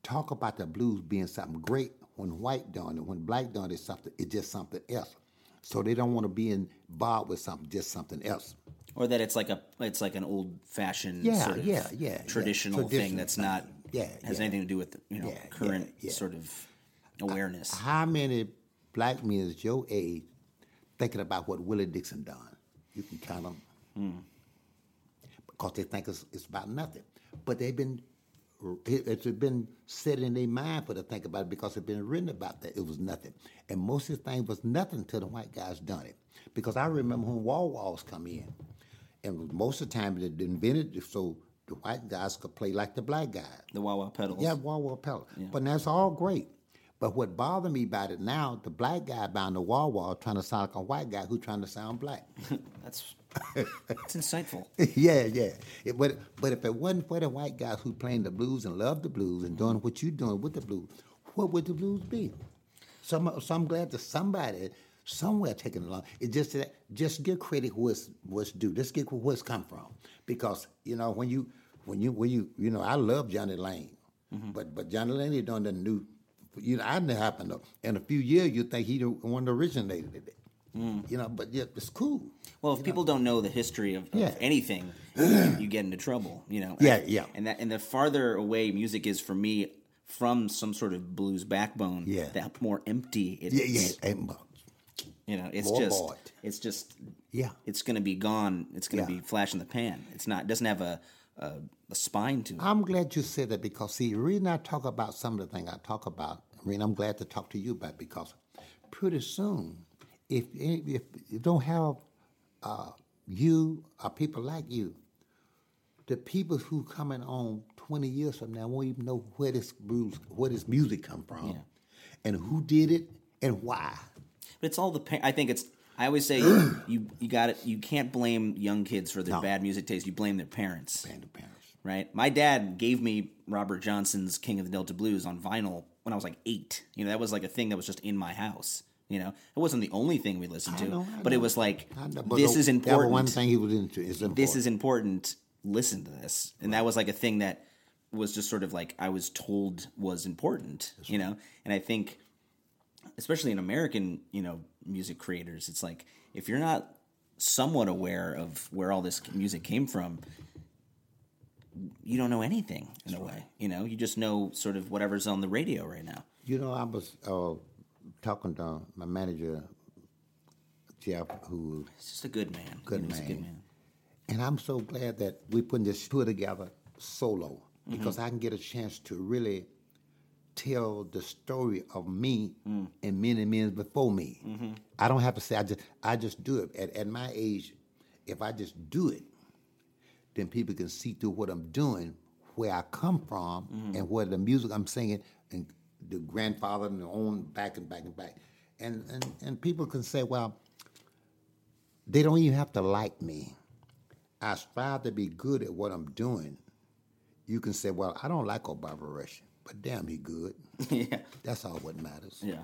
talk about the blues being something great when white done it, when black done it, something it's just something else. So they don't want to be involved with something, just something else. Or that it's like a it's like an old fashioned Yeah, sort of yeah, yeah, yeah. traditional thing that's not Yeah, has yeah. anything to do with you know current sort of awareness. How many black men is your age thinking about what Willie Dixon done? You can count them. Hmm. Because they think it's, it's about nothing. But they've been, it, it's been set in their mind for to think about it because it's been written about that. It was nothing. And most of the thing was nothing till the white guys done it. Because I remember when wah-wahs come in. And most of the time they invented it so the white guys could play like the black guys. the wah-wah pedals. Yeah, wah-wah pedal. But that's all great. But what bothered me about it now, the black guy behind the wah-wah trying to sound like a white guy who trying to sound black. That's that's insightful. yeah, yeah. It- but but if it wasn't for the white guys who playing the blues and love the blues and doing what you're doing with the blues, what would the blues be? So I'm, so I'm glad that somebody somewhere taking it along. It's just that just give credit what's what's due. Just give what's come from. Because you know when you when you when you you know I love Jonny Lang, mm-hmm. but but Jonny Lang he done the new. You know, I didn't happen to. In a few years, you think he the one that originated it. You know, but yeah, it's cool. Well, if people don't know the history of, of Yeah. anything, you, get into trouble. You know. Yeah, yeah. And that and the farther away music is for me from some sort of blues backbone, Yeah. that more empty it Yeah, is. yeah. And, uh, You know, it's More just it's just Yeah. it's going to be gone. It's going to Yeah. be flash in the pan. It's not. It doesn't have a a, a spine to it. I'm glad you said that because see, the reason I talk about some of the things I talk about, I'm glad to talk to you about because pretty soon, if if you don't have uh, you or people like you, the people who coming on 20 years from now won't even know where this blues, where this music come from, Yeah. and who did it and why. But it's all the. Pa- I think it's. I always say you you got it. You can't blame young kids for their No. bad music taste. You blame their parents. And the parents. right? My dad gave me Robert Johnson's King of the Delta Blues on vinyl when I was like eight. You know, that was like a thing that was just in my house. You know, it wasn't the only thing we listened to, know, but it was like know, this the- is That was one thing he was into. Is important. This is important. Listen to this, and that was like a thing that was just sort of like I was told was important. You know, and I think, especially in American, you know, music creators, it's like if you're not somewhat aware of where all this music came from, you don't know anything in a way. You know, you just know sort of whatever's on the radio right now. You know, I was uh, talking to my manager, Jeff, who, It's just a good man. Good You know, he's a good man. man. and I'm so glad that we're putting this tour together solo because Mm-hmm. I can get a chance to really tell the story of me Mm. and many men before me. Mm-hmm. I don't have to say I just I just do it. At, at my age, if I just do it, then people can see through what I'm doing, where I come from, Mm-hmm. and where the music I'm singing, and the grandfather and the own back and back and back, and and and people can say, well, they don't even have to like me. I strive to be good at what I'm doing. You can say, well, I don't like Bobby Rush, but damn, he good. yeah. That's all what matters. Yeah.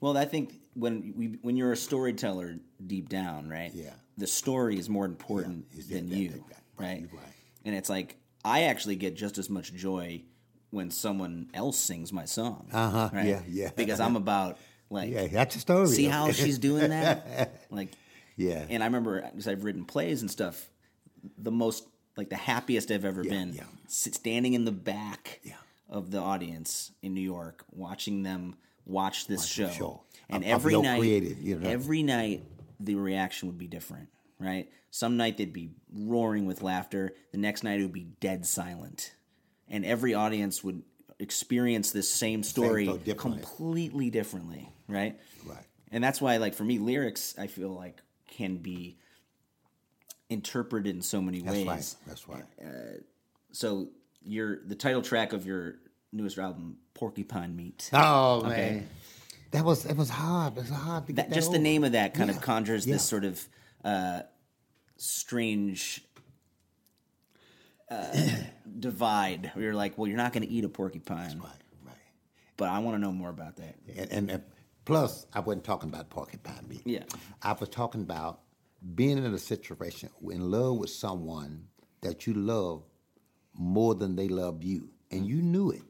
Well, I think when we when you're a storyteller deep down, right? Yeah. The story is more important Yeah, than that- you, that- that- right? right. And it's like I actually get just as much joy when someone else sings my song. Uh-huh, Right? yeah, yeah. Because I'm about like Yeah, that's the story. see how she's doing that, like Yeah. And I remember because I've written plays and stuff. The most like the happiest I've ever been, yeah. standing in the back Yeah. of the audience in New York, watching them watch this show. show. And of every your night, creative, you know. every night the reaction would be different, right? Some night they'd be roaring with laughter. The next night it would be dead silent, and every audience would experience this same story story differently. completely differently, right? Right. And that's why, like for me, lyrics I feel like can be interpreted in so many That's ways. right. That's right. Uh, so your the title track of your newest album, Porcupine Meat. Oh Okay. man, that was it was hard. It was hard to get that, that just the name of that kind of conjures yeah. this sort of uh, strange uh, divide. Where you're like, well, you're not going to eat a porcupine, Right, right. but I want to know more about that. And, and, and plus, I wasn't talking about porcupine meat. Yeah. I was talking about being in a situation in love with someone that you love more than they love you, and you knew it.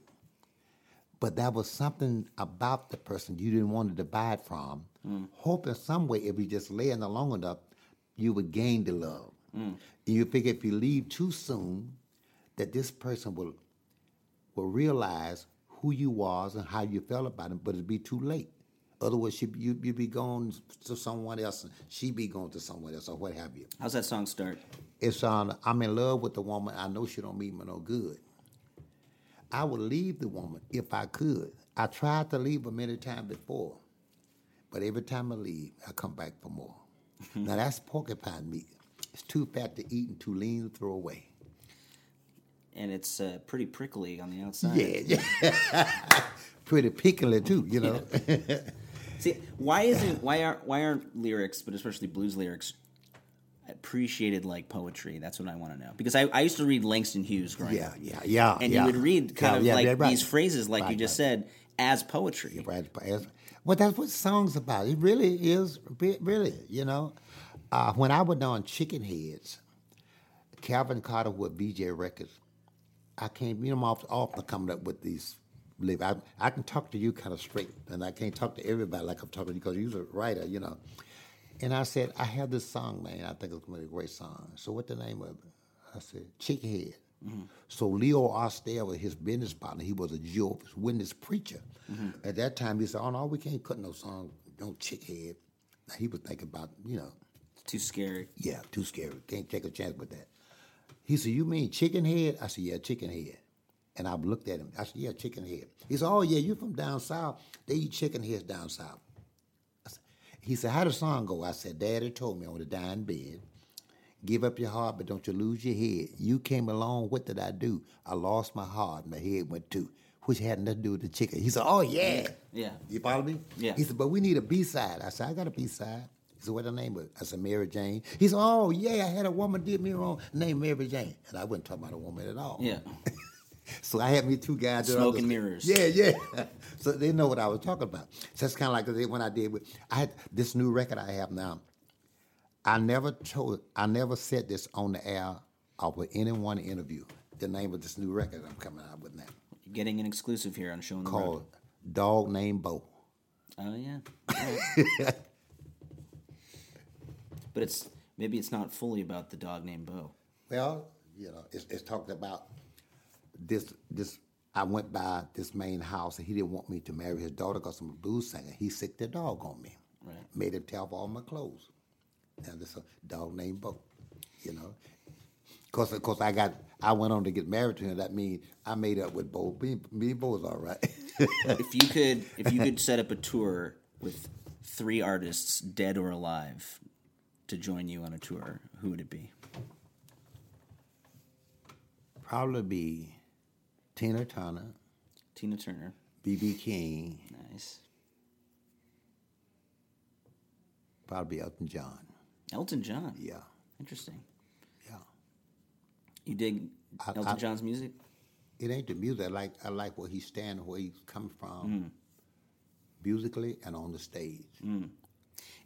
But that was something about the person you didn't want to divide from, hoping some way if you just lay in there long enough, you would gain the love. Mm. And you figure if you leave too soon, that this person will will realize who you was and how you felt about him, but it'd be too late. Otherwise, she, you you be going to someone else, and she'd be going to someone else, or what have you. How's that song start? It's on. I'm in love with the woman. I know she don't mean me no good. I would leave the woman if I could. I tried to leave her many times before, but every time I leave, I come back for more. Now that's porcupine meat. It's too fat to eat and too lean to throw away. And it's uh, pretty prickly on the outside. Yeah, yeah. Pretty prickly too, you know. See, why isn't why aren't why aren't lyrics, but especially blues lyrics, appreciated like poetry? That's what I want to know. Because I, I used to read Langston Hughes growing Yeah, up. yeah, yeah. and yeah. you would read kind Yeah, of like right. these phrases, like you just right. said, as poetry. Right, right. Well, that's what song's about. It really is, really, you know. Uh, when I was on Chicken Heads, Calvin Carter with Vee-Jay Records, I came, you know, I'm off- often coming up with these. I, I can talk to you kind of straight, and I can't talk to everybody like I'm talking to you because you're a writer, you know. And I said, I have this song, man. I think it's going to be a great song. So what's the name of it? I said, Chicken Head. Mm-hmm. So Leo was his business partner. He was a Jehovah's Witness preacher. Mm-hmm. At that time, he said, "Oh no, we can't cut no song, no chick head." Now, he was thinking about, you know, Too scary. yeah, too scary. Can't take a chance with that. He said, "You mean chicken head?" I said, "Yeah, chicken head." And I looked at him. I said, "Yeah, chicken head." He said, "Oh yeah, you from down south? They eat chicken heads down south." I said- He said, "How the song go?" I said, "Daddy told me on the dying bed." Give up your heart, but don't you lose your head. You came along, what did I do? I lost my heart, my head went too, which had nothing to do with the chicken. He said, Oh, yeah. Yeah. You follow me? Yeah. He said, But we need a B side. I said, I got a B side. He said, What the name it? I said, Mary Jane. He said, Oh, yeah, I had a woman did me wrong named Mary Jane. And I wasn't talking about a woman at all. Yeah. So I had me two guys. and mirrors. Yeah, yeah. so they know what I was talking about. So it's kind of like when I did with I had this new record I have now. I never told, I never said this on the air or with anyone interview. The name of this new record I'm coming out with now You're getting an exclusive here on Show on the Road. called "Dog Named Bo." Oh yeah. But it's maybe it's not fully about the dog named Bo. Well, you know, it's, it's talked about this. This I went by this main house, and he didn't want me to marry his daughter because I'm a blues singer. He sicked the dog on me. Right. Made him tear off all my clothes. Now there's a dog named Bo. You know, cause of course I got I went on to get married to him. That means I made up with Bo. Me, me and Bo was all right. if you could if you could set up a tour with three artists, dead or alive, to join you on a tour, who would it be? Probably be Tina Turner, Tina Turner. B.B. King, Nice. probably Elton John. Elton John. Yeah, Interesting. yeah. You dig I- Elton I- John's music? It ain't the music. I like I like where he's standing, where he's coming from, Mm. musically and on the stage.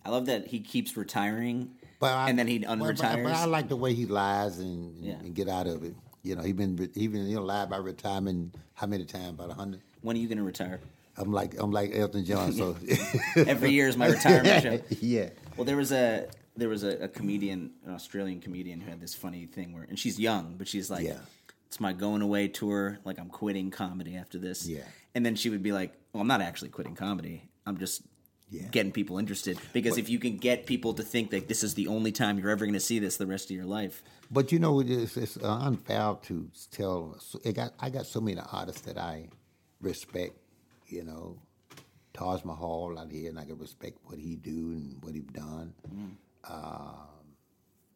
I love that he keeps retiring, But I, and then he but- but- But, I like the way he lies and, and, Yeah. and get out of it. You know, he been he been you know lied about retirement how many times? About a hundred. when are you going to retire? I'm like I'm like Elton John. So Every year is my retirement show. yeah. Well, there was a there was a, a comedian, an Australian comedian, who had this funny thing where, and she's young, but she's like, Yeah. "It's my going away tour. Like I'm quitting comedy after this." Yeah. And then she would be like, "Well, I'm not actually quitting comedy. I'm just." Yeah. Getting people interested because if you can get people to think that this is the only time you're ever going to see this the rest of your life, But you know, it's, it's unfair to tell. It got I got so many artists that I respect. You know, Taj Mahal out here, and I can respect what he do and what he done. Mm. Um,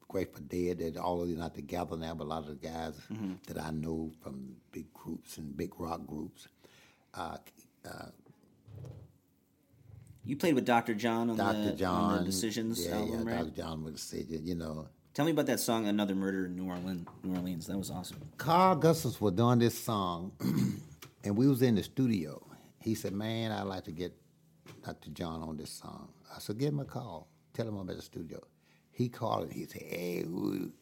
Grateful Dead, that all of them not together now, but a lot of the guys that I know from big groups and big rock groups. Uh, you played with Dr. John on, Dr. the, John, on the Decisions yeah, album, yeah, right? Dr. John with Decisions. You know, Tell me about that song, "Another Murder in New Orleans." New Orleans, that was awesome. Carl Gustafson was doing this song, and we was in the studio. He said, "Man, I'd like to get Dr. John on this song." I said, "Give him a call. Tell him I'm at the studio." He called and he said, "Hey, who,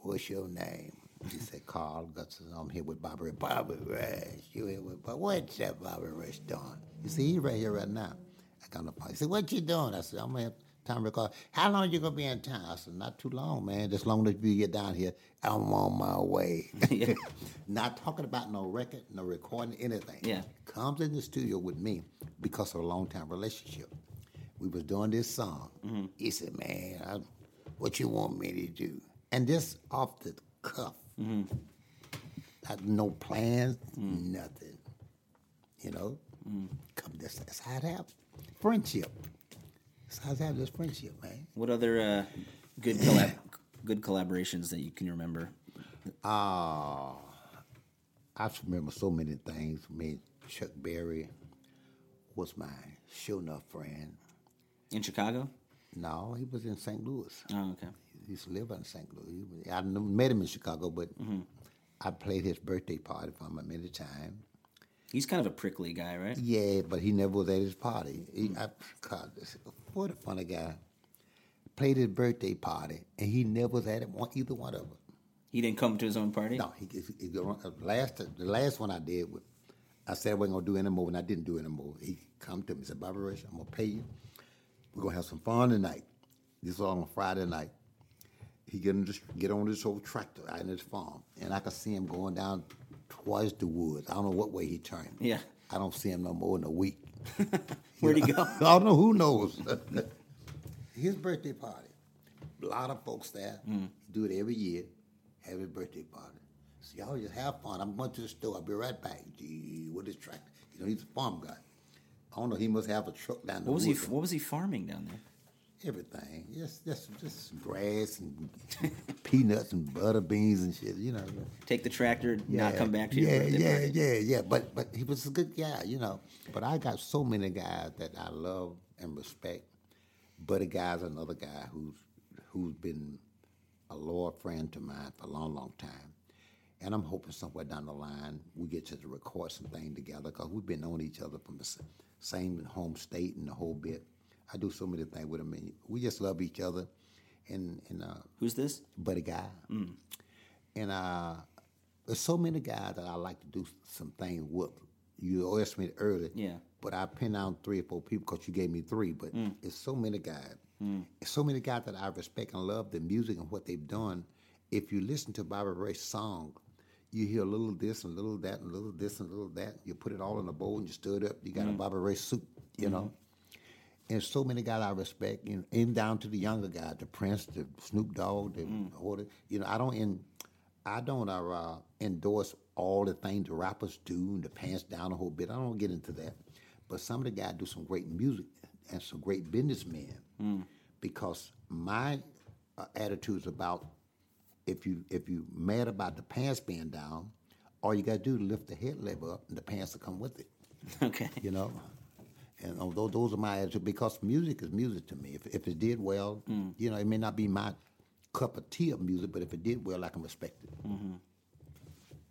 what's your name?" He said, "Carl Gustafson. I'm here with Bobby. Rush." Bobby Rush. You here with Bobby? What's that Bobby Rush doing?" You see, he right here right now. I got the phone. He said, "What you doing?" I said, "I'm here." Time to record. How long you gonna be in town? I said, not too long, man. Just long as you get down here, I'm on my way. Yeah. Not talking about no record, no recording, anything. Yeah. Comes in the studio with me because of a long time relationship. We was doing this song. Mm-hmm. He said, "Man, I, what you want me to do?" And just off the cuff, Mm-hmm. Had no plans, Mm. nothing. You know, come this that's how it happened. Friendship. That's how it happened. Just friendship, man. What other uh, good collab- good collaborations that you can remember? Ah, I just remember so many things. Me, Chuck Berry was my sure enough friend. In Chicago? No, he was in St. Louis. Oh, okay. He used to live in St. Louis. I met him in Chicago, but mm-hmm. I played his birthday party for him a many times. He's kind of a prickly guy, right? Yeah, but he never was at his party. He, mm. I, God, what a funny guy. Played his birthday party, and he never was at it, one, either one of them. He didn't come to his own party? No, he, he, last the last one I did, I said I wasn't gonna do anymore, and I didn't do anymore. He come to me and said, "Bobby Rush, I'm gonna pay you. We're gonna have some fun tonight. This was on a Friday night. He get on this get on this old tractor out in his farm, and I could see him going down towards the woods. I don't know what way he turned. Yeah. I don't see him no more in a week. Where'd he go? I don't know. Who knows? his birthday party. A lot of folks there. Mm. Do it every year. Have his birthday party. So y'all just have fun. I'm going to the store. I'll be right back. Gee, what is tractor? You know, he's a farm guy. I don't know. He must have a truck down the What was he. What was he farming down there? Everything. Just, just, just grass and peanuts and butter beans and shit. You know. Take the tractor, not come back to yeah, yeah, party. yeah, yeah. But but he was a good guy, you know. But I got so many guys that I love and respect. Buddy guy's another guy who's who's been a loyal friend to mine for a long, long time. And I'm hoping somewhere down the line we get to record some thing together because we've been knowing each other from the same home state and the whole bit. I do so many things with him, and we just love each other. And and uh, Who's this? buddy guy. And uh, there's so many guys that I like to do some things with. You asked me earlier. Yeah. But I pinned down three or four people because you gave me three. But it's so many guys. It's so many guys that I respect and love the music and what they've done. If you listen to Bobby Ray's song, you hear a little this and a little that and a little this and a little that. You put it all in a bowl and you stir it up. You got a Bobby Ray soup, you know. And so many guys I respect, you know, even down to the younger guys, the Prince, the Snoop Dogg, the Order. You know, I don't in, I don't uh, endorse all the things the rappers do and the pants down a whole bit. I don't get into that. But some of the guys do some great music and some great businessmen. Because my uh, attitude is about if you if you mad about the pants being down, all you gotta do is lift the head level up and the pants will come with it Okay. you know. And although those, are my attitude because music is music to me. If, if it did well, Mm. you know, it may not be my cup of tea of music, but if it did well, I can respect it.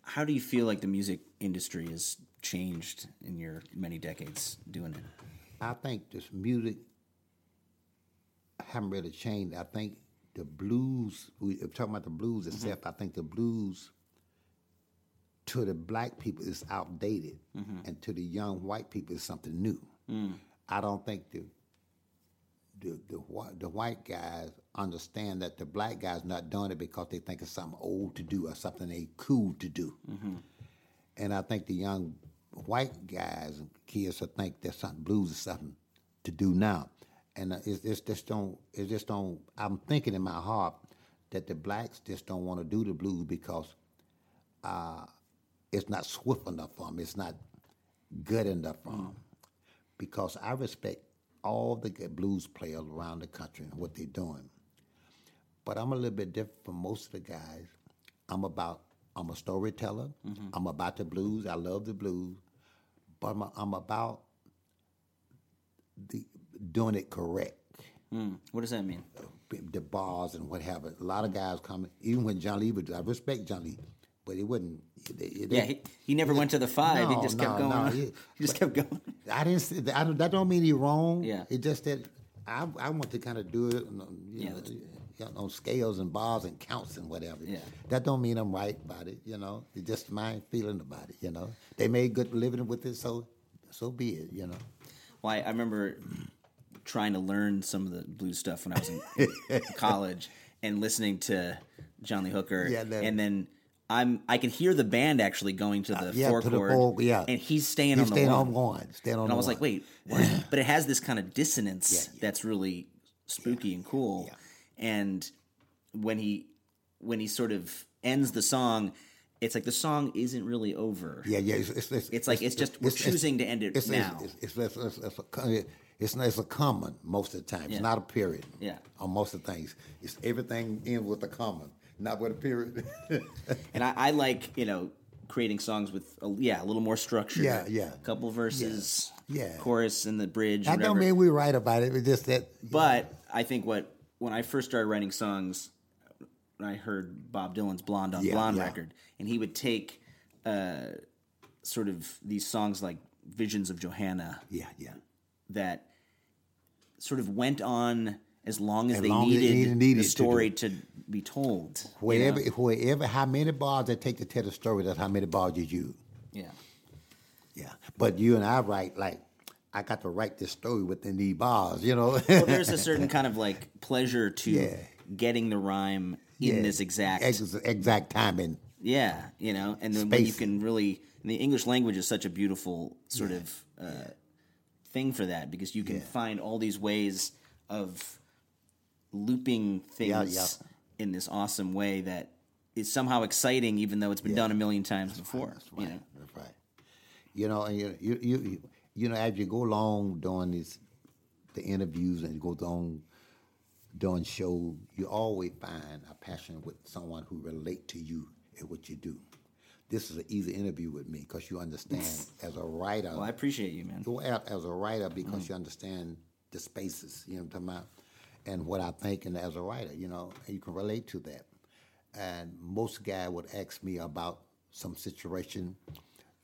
How do you feel like the music industry has changed in your many decades doing it? I think this music haven't really changed. I think the blues, we are talking about the blues mm-hmm. itself, I think the blues to the black people is outdated, mm-hmm. and to the young white people is something new. Mm. I don't think the the the, the white guys understand that the black guys not doing it because they think it's something old to do or something they cool to do. Mm-hmm. And I think the young white guys and kids will think that something blues is something to do now. And uh, it's, it's just don't it just don't I'm thinking in my heart that the blacks just don't want to do the blues because uh, it's not swift enough for them. It's not good enough for them. Because I respect all the blues players around the country and what they're doing. But I'm a little bit different from most of the guys. I'm about I'm a storyteller. I'm about the blues. I love the blues, but I'm, I'm about the doing it correct. Mm. What does that mean? The bars and what have it. A lot of guys come, even when John Lee would. I respect John Lee, but it wouldn't. It, it, Yeah, he, he never went to the five. he No, just kept no, going. no, he- he just kept going. I didn't. I don't, that don't mean he's wrong. Yeah. It's just that I I want to kind of do it, on, you Yeah, know, you know, on scales and bars and counts and whatever. Yeah. That don't mean I'm right about it. You know, it's just my feeling about it. You know, they made good living with it, so so be it. You know. Well, I, I remember trying to learn some of the blues stuff when I was in, college and listening to John Lee Hooker. Yeah, that- and then I'm I can hear the band actually going to the Uh, yeah, four to the chord. yeah. and he's staying He's on staying the on one. one, staying on and I was like, wait, what? but it has this kind of dissonance Yeah, yeah. that's really spooky and cool. And when he when he sort of ends the song. It's like the song isn't really over. Yeah, yeah. It's, it's, it's, It's like it's just we're choosing to end it now. It's, it's, it's, it's, a, co- it's, not- it's a common most of the time. Yeah. It's not a period. Yeah. On most of the things, it's everything in with a common, not with a period. And I, I like, you know, creating songs with, a, yeah, a little more structure. Yeah, yeah. A couple verses, Yeah. chorus, and the bridge. I whatever. don't mean we're right about it. It's just that. But I think what when I first started writing songs, I heard Bob Dylan's "Blonde on Yeah, Blonde" yeah. record, and he would take uh, sort of these songs like "Visions of Johanna" Yeah, yeah. that sort of went on as long as As they long as needed, needed- needed the story to, be told. you Wherever, know? wherever, how many bars they take to tell the story, that's how many bars you use. yeah. Yeah. But you and I write like, I got to write this story within these bars, you know. Well, there's a certain kind of like pleasure to Yeah. getting the rhyme in Yeah. this exact Ex- exact timing. Yeah, you know, and then when you can really, the English language is such a beautiful sort of uh, thing for that because you can Yeah. find all these ways of looping things Yeah, yeah. in this awesome way that is somehow exciting, even though it's been done a million times before. That's You know, That's right. You know, and you, you, you, you, know, as you go along doing these, the interviews and you go on doing show, you always find a passion with someone who relate to you and what you do. This is an easy interview with me because you understand as a writer. well, I appreciate you, man. go out as a writer because mm-hmm. you understand the spaces, you know what I'm talking about, and what I think, and as a writer, you know, you can relate to that. And most guy would ask me about some situation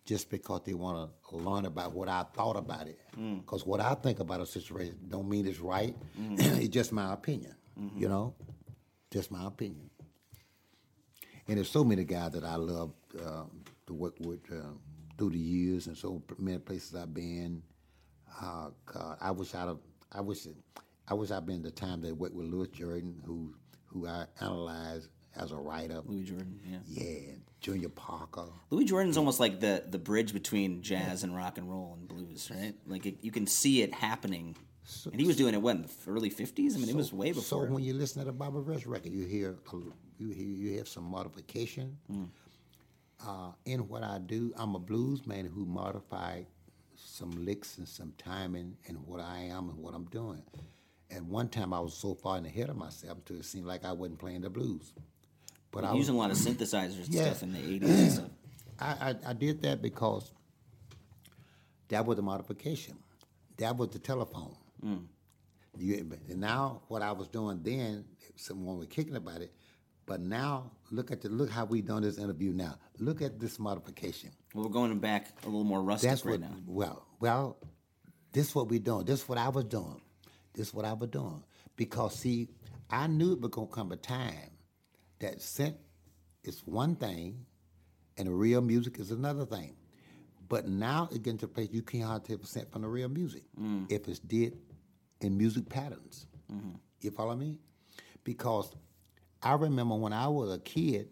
just because they want to learn about what I thought about it. Mm. Because what I think about a situation don't mean it's right. Mm-hmm. it's just my opinion, mm-hmm. you know, just my opinion. And there's so many guys that I love um, to work with uh, through the years, and so many places I've been. Uh, God, I wish I'd have, I wish it, I wish I'd been the time that worked with Louis Jordan, who who I analyzed as a writer. Louis Jordan, yeah. Yeah, Junior Parker. Louis Jordan's almost like the the bridge between jazz and rock and roll and blues, right? Like it, you can see it happening. And he was doing it when the early '50s. I mean, it was way before. So when you listen to the Bobby Rush record, you hear a, you you hear some modification. Mm. Uh, in what I do, I'm a blues man who modified some licks and some timing in what I am and what I'm doing. At one time, I was so far in ahead of myself to it seemed like I wasn't playing the blues. But I was, using a lot of synthesizers and Yeah. stuff in the '80s and. I, I, I did that because that was a modification. That was the telephone. You, and now what I was doing then, someone was kicking about it, but now look at the look how we done this interview now. Look at this modification. Well, we're going back a little more rustic That's right what. now. Well, well, this what we doing. This what I was doing. This what I was doing. Because see, I knew it was gonna come a time that scent is one thing, and the real music is another thing. But now it getting to a place you can't hardly tell percent from the real music mm. if it's did in music patterns. Mm-hmm. You follow me? Because I remember when I was a kid,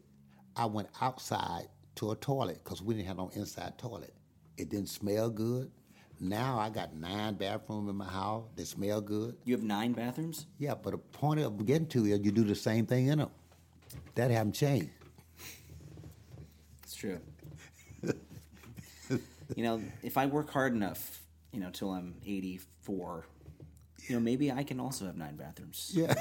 I went outside to a toilet because we didn't have no inside toilet. It didn't smell good. Now I got nine bathrooms in my house. that smell good. You have nine bathrooms? Yeah, but the point of getting to is you do the same thing in them. That haven't changed. It's true. you know, if I work hard enough, you know, till I'm 84, you know, maybe I can also have nine bathrooms. Yeah.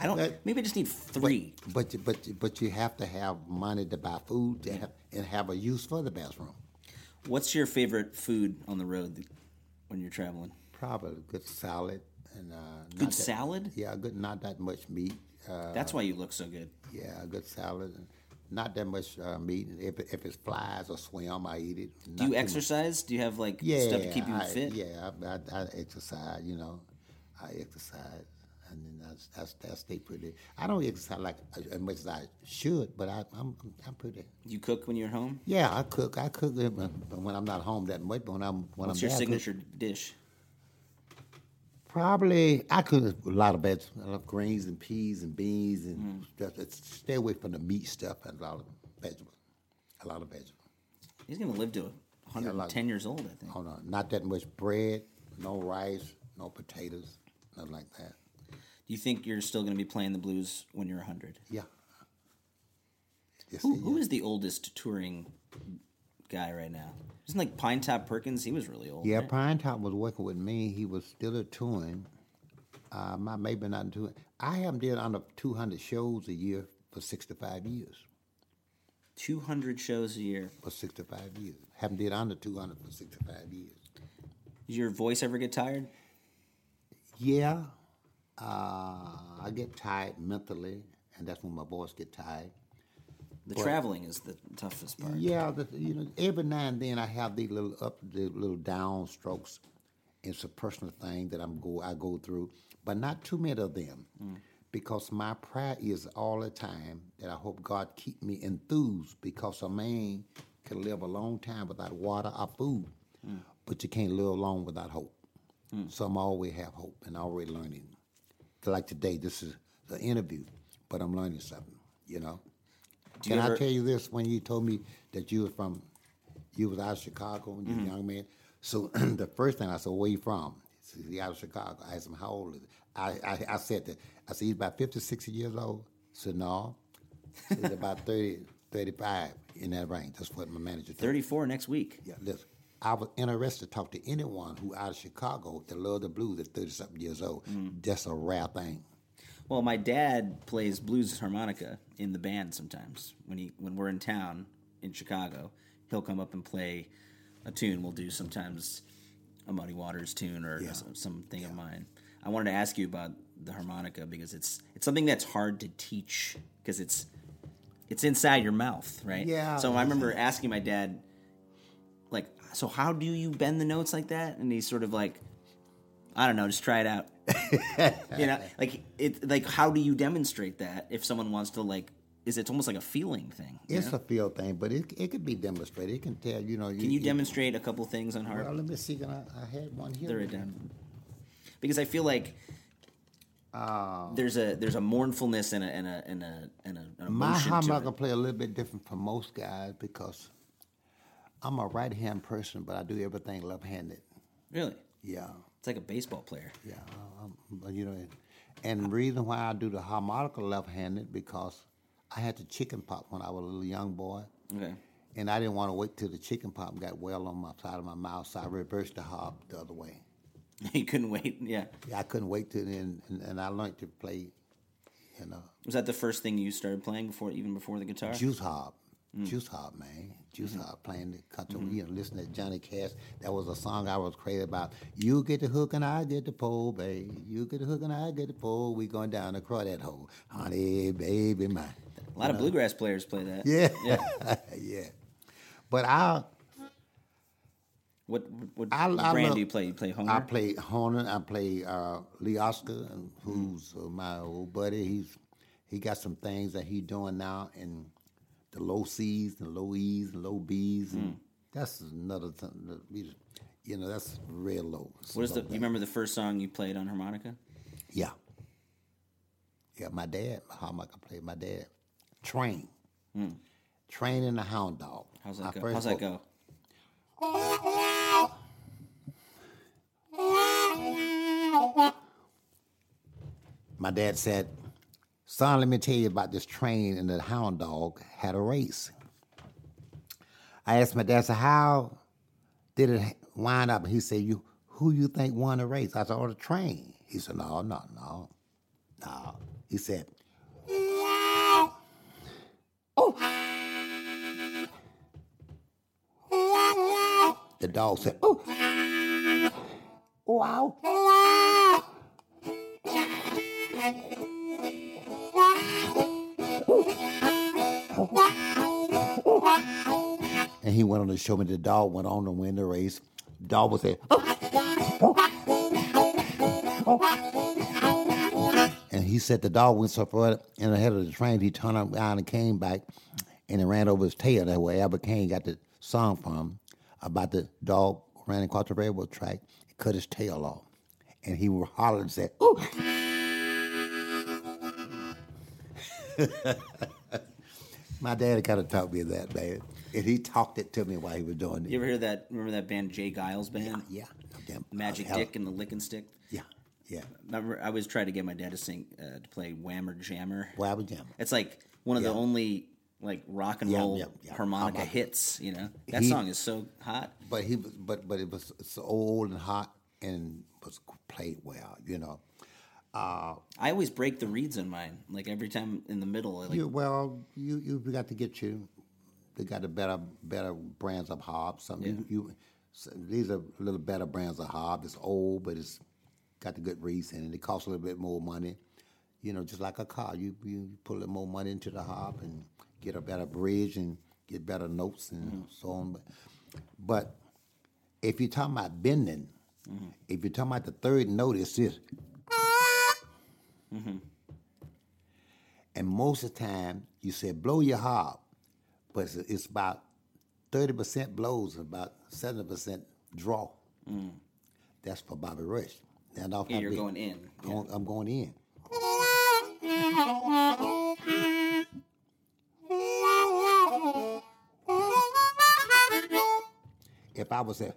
I don't. Maybe I just need three. But you, but but you have to have money to buy food to have, and have a use for the bathroom. What's your favorite food on the road when you're traveling? Probably a good salad and uh, Good that- salad? Yeah, good. Not that much meat. Uh, That's why you look so good. yeah, a good salad. and Not that much uh, meat. If if it's flies or swim, I eat it. Do you too much. exercise? Do you have like Yeah, stuff to keep you I, fit? Yeah, I, I, I exercise. You know, I exercise, and then that's that's that stay pretty. I don't exercise like as much as I should, but I, I'm I'm pretty. You cook when you're home? Yeah, I cook. I cook when, when I'm not home that much. But when I'm when What's I'm your I cook. signature dish? Probably I cook a lot of vegetables, I love greens and peas and beans and Mm. stuff. It's, stay away from the meat stuff and a lot of vegetables. A lot of vegetables. He's gonna live to 110 years old, I think. Hold on, not that much bread, no rice, no potatoes, nothing like that. Do you think you're still gonna be playing the blues when you're 100? Yeah. Yes, Who, yeah. who is the oldest touring guy right now? Isn't like Pinetop Perkins? He was really old. Yeah, right? Pine Top was working with me. He was still a touring. Uh, my maybe not touring. I haven't did under 200 shows a year for 65 years. 200 shows a year. For 65 years. Haven't did under 200 for 65 years. Does your voice ever get tired? Yeah, uh, I get tired mentally, and that's when my voice get tired. The But- traveling is the toughest part. Yeah, the, you know, every now and then I have these little up, the little down strokes. It's a personal thing that I'm go I go through, but not too many of them, mm. because my prayer is all the time that I hope God keep me enthused, because a man can live a long time without water or food, mm. but you can't live long without hope. Mm. So I'm always have hope and always learning. Like today, this is the interview, but I'm learning something. You know. Do you Can ever- I tell you this? When you told me that you was from, you was out of Chicago when you Mm-hmm. was a young man. So the first thing I said, where you from? He said, he out of Chicago. I asked him, how old is he? I, I, I said that. I said, he's about 50, 60 years old. He said, no. He's about 30, 35 in that range. That's what my manager told me. 34 next week. Yeah, listen. I was interested to talk to anyone who out of Chicago that love the blues at 30 something years old. Mm. That's a rare thing. Well, my dad plays blues harmonica in the band sometimes. When he when we're in town in Chicago, he'll come up and play a tune. We'll do sometimes a Muddy Waters tune or Yeah. some, something of mine. I wanted to ask you about the harmonica because it's it's something that's hard to teach because it's it's inside your mouth, right? Yeah. So I remember asking my dad, like, so how do you bend the notes like that? And he's sort of like, I don't know, just try it out. You know, like it, like how do you demonstrate that if someone wants to like? Is it's almost like a feeling thing? It's know? a feel thing, but it, it could be demonstrated. It can tell, you know. You, Can you demonstrate a couple things on harp? Well, let me see. Can I, I had one here. They're down. Because I feel like um. there's a there's a mournfulness and a and a and a and a an My harmonica it. play a little bit different from most guys because I'm a right hand person, but I do everything left handed. Really, Yeah, it's like a baseball player. yeah. Um, you know, and the reason why I do the harmonica left handed because I had the chicken pop when I was a little young boy. Okay. And I didn't want to wait till the chicken pop got well on my side of my mouth, so I reversed the harp the other way. you couldn't wait. Yeah. Yeah, I couldn't wait till then, and, and I learned to play, you know, Was that the first thing you started playing before even before the guitar? juice harp. Juice Hop, man. Juice Hop playing the country. You know, listen to Johnny Cash. That was a song I was crazy about. You get the hook and I get the pole, babe. You get the hook and I get the pole. We going down the that hole. Honey, baby, mine. A lot of bluegrass players play that. Yeah. Yeah. yeah. But I What what, I- what I brand love- do you play? You play Hohner? I play Hohner. I play uh, Lee Oskar, who's uh, my old buddy. He's he got some things that he doing now in the low C's, and low E's, and low B's, and hmm. that's another thing. You know, that's real low. what is the? You remember the first song you played on harmonica? Yeah. Yeah, my dad, how much I played my dad. Train. Hmm. Train and the Hound Dog. How's My that go? How's that go? My dad said, Son, let me tell you about this train and the hound dog had a race. I asked my dad, so how did it wind up? He said, You who you think won the race? I said, Oh, the train. He said, No, no, no. No. He said, Oh. The dog said, Oh. Wow. And he went on to show me the dog went on to win the race. Dog was there. And he said the dog went so far in ahead of the train, he turned around and came back and it ran over his tail. That's where Albert Kane got the song from about the dog ran across the railroad track, cut his tail off. And he hollered and said, Ooh. My dad kind of taught me that, man. And he talked it to me while he was doing it. You ever hear that? Remember that band J. Geils band? Yeah. Damn, Magic hell- Dick and the Lickin' Stick. Yeah, yeah. Remember, I was trying to get my dad to sing uh, to play Whammer Jammer. Was jamming. It's like one of the only like rock and Yeah, roll yeah, yeah. harmonica Harmonica. hits. You know that He- song is so hot. But he was, but but it was so old and hot and was played well, you know. Uh, I always break the reeds in mine. Like every time in the middle, I like you, well, you you got to get you. They got the better better brands of hob. Some you, you so these are a little better brands of hob. It's old, but it's got the good reeds in it. It costs a little bit more money. You know, just like a car, you you put a little more money into the hob and get a better bridge and get better notes and so on. But, but if you're talking about bending, if you're talking about the third note, it's this. Mm-hmm. And most of the time, you say blow your hob, but it's, it's about 30% blows and about 70% draw. Mm. That's for Bobby Rush. And off yeah, you're going in. Yeah. I'm going in. If I was a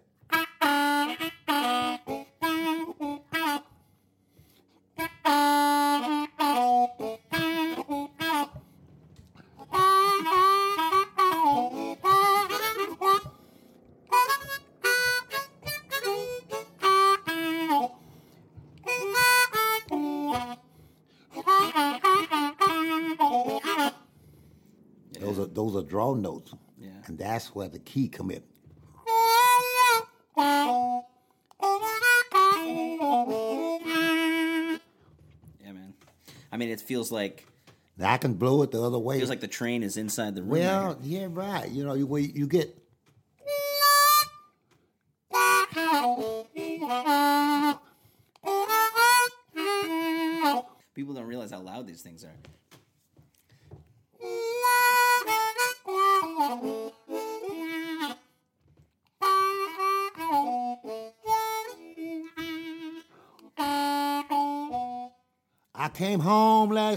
that's where the key come in. Yeah, man. I mean, it feels like I can blow it the other way. feels like the train is inside the room. well, right yeah, right. You know, you you get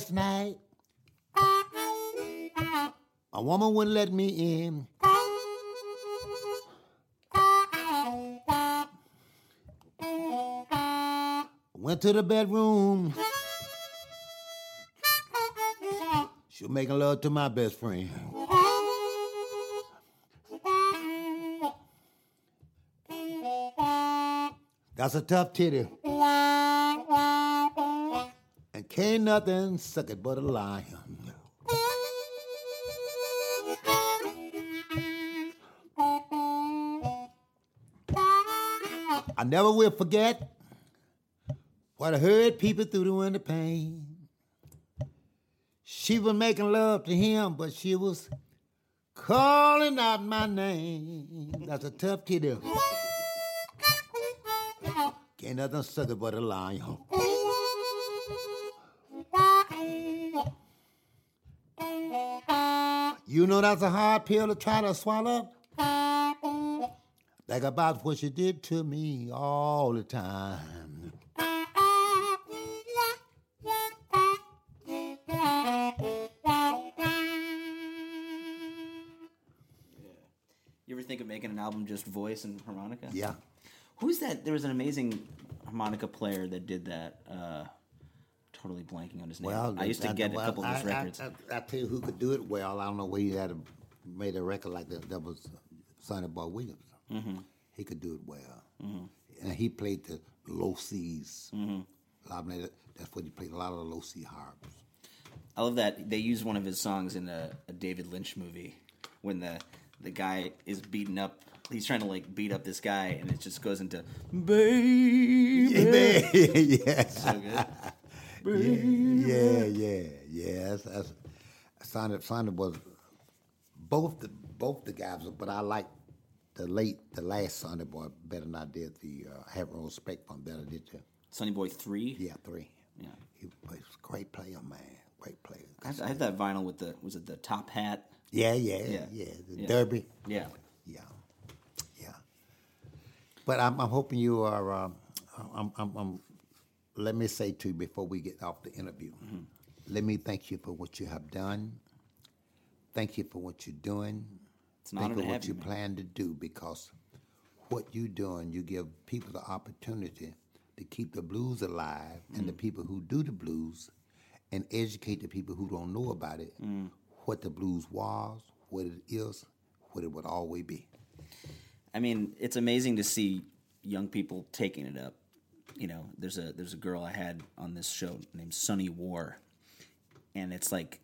last night. A woman wouldn't let me in. Went to the bedroom. She was making love to my best friend. That's a tough titty. Can't nothing suck it but a lion. I never will forget what I heard people through the window pane. She was making love to him, but she was calling out my name. That's a tough kiddo. Can't nothing suck it but a lion. You know that's a hard pill to try to swallow. Think about what she did to me all the time. You ever think of making an album just voice and harmonica? Yeah. Who's that? There was an amazing harmonica player that did that. Uh, totally blanking on his name. Well, I used to get well, a couple of his I- I- records. I, I, tell you who could do it well. I don't know where he had a, made a record like that. That was Sonny Boy Williams. Mm-hmm. He could do it well, and he played the low C's. Mm-hmm. A lot of that- that's what he played. A lot of the low C harps. I love that they use one of his songs in a, a David Lynch movie when the the guy is beating up. He's trying to like beat up this guy, and it just goes into baby. yeah, So good. Yeah, yeah, yeah. That's, that's Sonny. Sonny was both the both the guys, but I like the late, the last Sonny Boy better than I did the uh, Have Respect for him better. Did you? Sonny Boy three. Yeah, three. Yeah. He was a great player, man. Great player. I have, I have that vinyl with the was it the top hat? Yeah, yeah, Yeah. yeah. The Yeah. Derby. Yeah. Yeah, yeah. But I'm, I'm hoping you are. Um, I'm, I'm, I'm, let me say to you before we get off the interview, let me thank you for what you have done. Thank you for what you're doing. It's an Thank you for what you, you plan to do because what you're doing, you give people the opportunity to keep the blues alive and the Mm. people who do the blues and educate the people who don't know about it Mm. what the blues was, what it is, what it would always be. I mean, it's amazing to see young people taking it up. You know, there's a there's a girl I had on this show named Sunny War, and it's like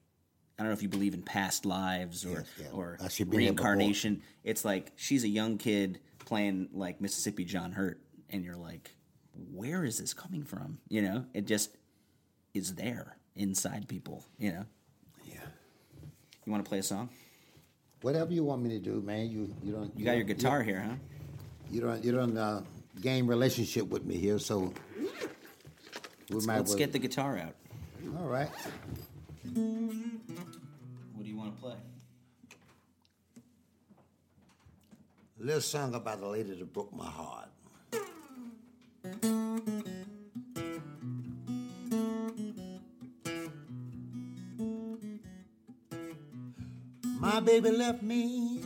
I don't know if you believe in past lives or yeah. or Uh, she's been here before. reincarnation. It's like she's a young kid playing like Mississippi John Hurt, and you're like, where is this coming from? You know, it just is there inside people. You know, Yeah. you want to play a song? Whatever you want me to do, man. You you don't. You got your guitar here, huh? You don't you don't uh, game relationship with me here, so we might Let's well- get the guitar out. All right. What do you want to play? A little song about a lady that broke my heart. My baby left me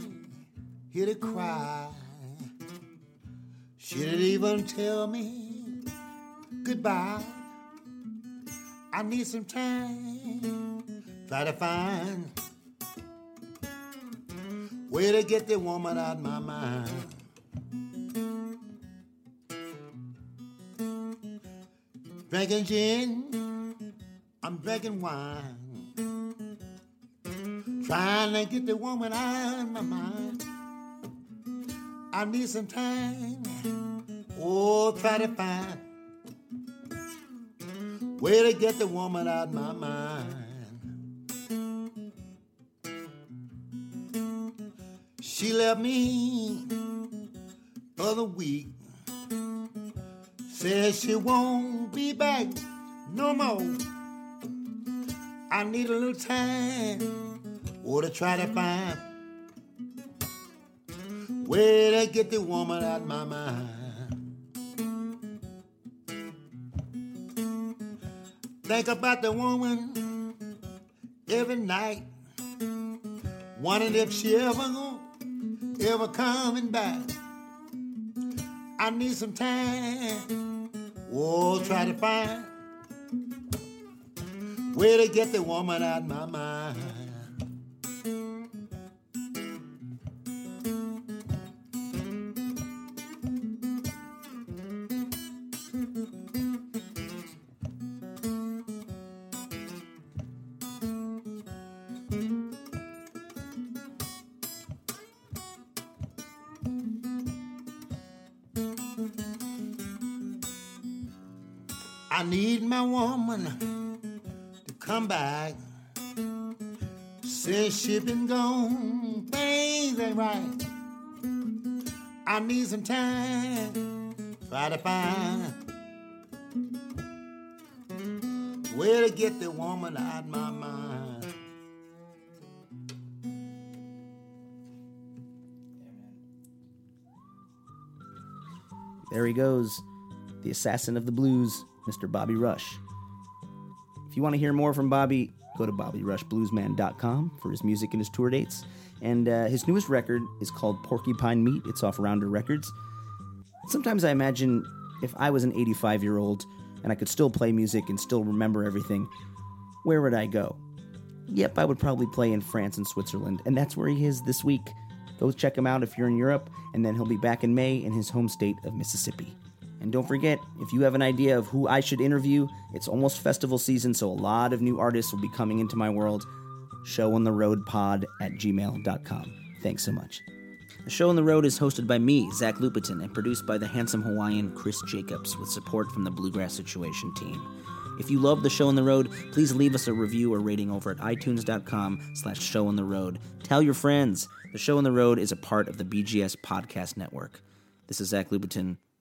here to cry. She didn't even tell me goodbye. I need some time, try to find way to get the woman out my mind. Drinking gin, I'm drinking wine. Trying to get the woman out of my mind. I need some time. Oh, try to find way to get the woman out my mind. She left me other week. Says she won't be back no more. I need a little time or to try to find where to get the woman out my mind. Think about the woman every night, wondering if she ever gonna ever coming back. I need some time. Oh, try to find where to get the woman out my mind. I need my woman to come back. Since she been gone, things ain't right. I need some time, try to find where to get the woman out my mind. There he goes, the assassin of the blues, Mr. Bobby Rush. If you want to hear more from Bobby, go to BobbyRushBluesman.com for his music and his tour dates. And uh, his newest record is called Porcupine Meat. It's off Rounder Records. Sometimes I imagine if I was an 85 year old and I could still play music and still remember everything, where would I go? Yep, I would probably play in France and Switzerland, and that's where he is this week. Go check him out if you're in Europe, and then he'll be back in May in his home state of Mississippi. And don't forget, if you have an idea of who I should interview, it's almost festival season, so a lot of new artists will be coming into my world. Show on the road pod at gmail.com. Thanks so much. The Show on the Road is hosted by me, Zach Lupetin, and produced by the handsome Hawaiian Chris Jacobs with support from the Bluegrass Situation team. If you love the show on the road, please leave us a review or rating over at itunes.com slash show on the road. Tell your friends. The show on the road is a part of the BGS podcast network. This is Zach Lupetin.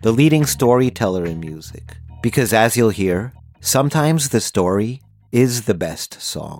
the leading storyteller in music, because as you'll hear, sometimes the story is the best song.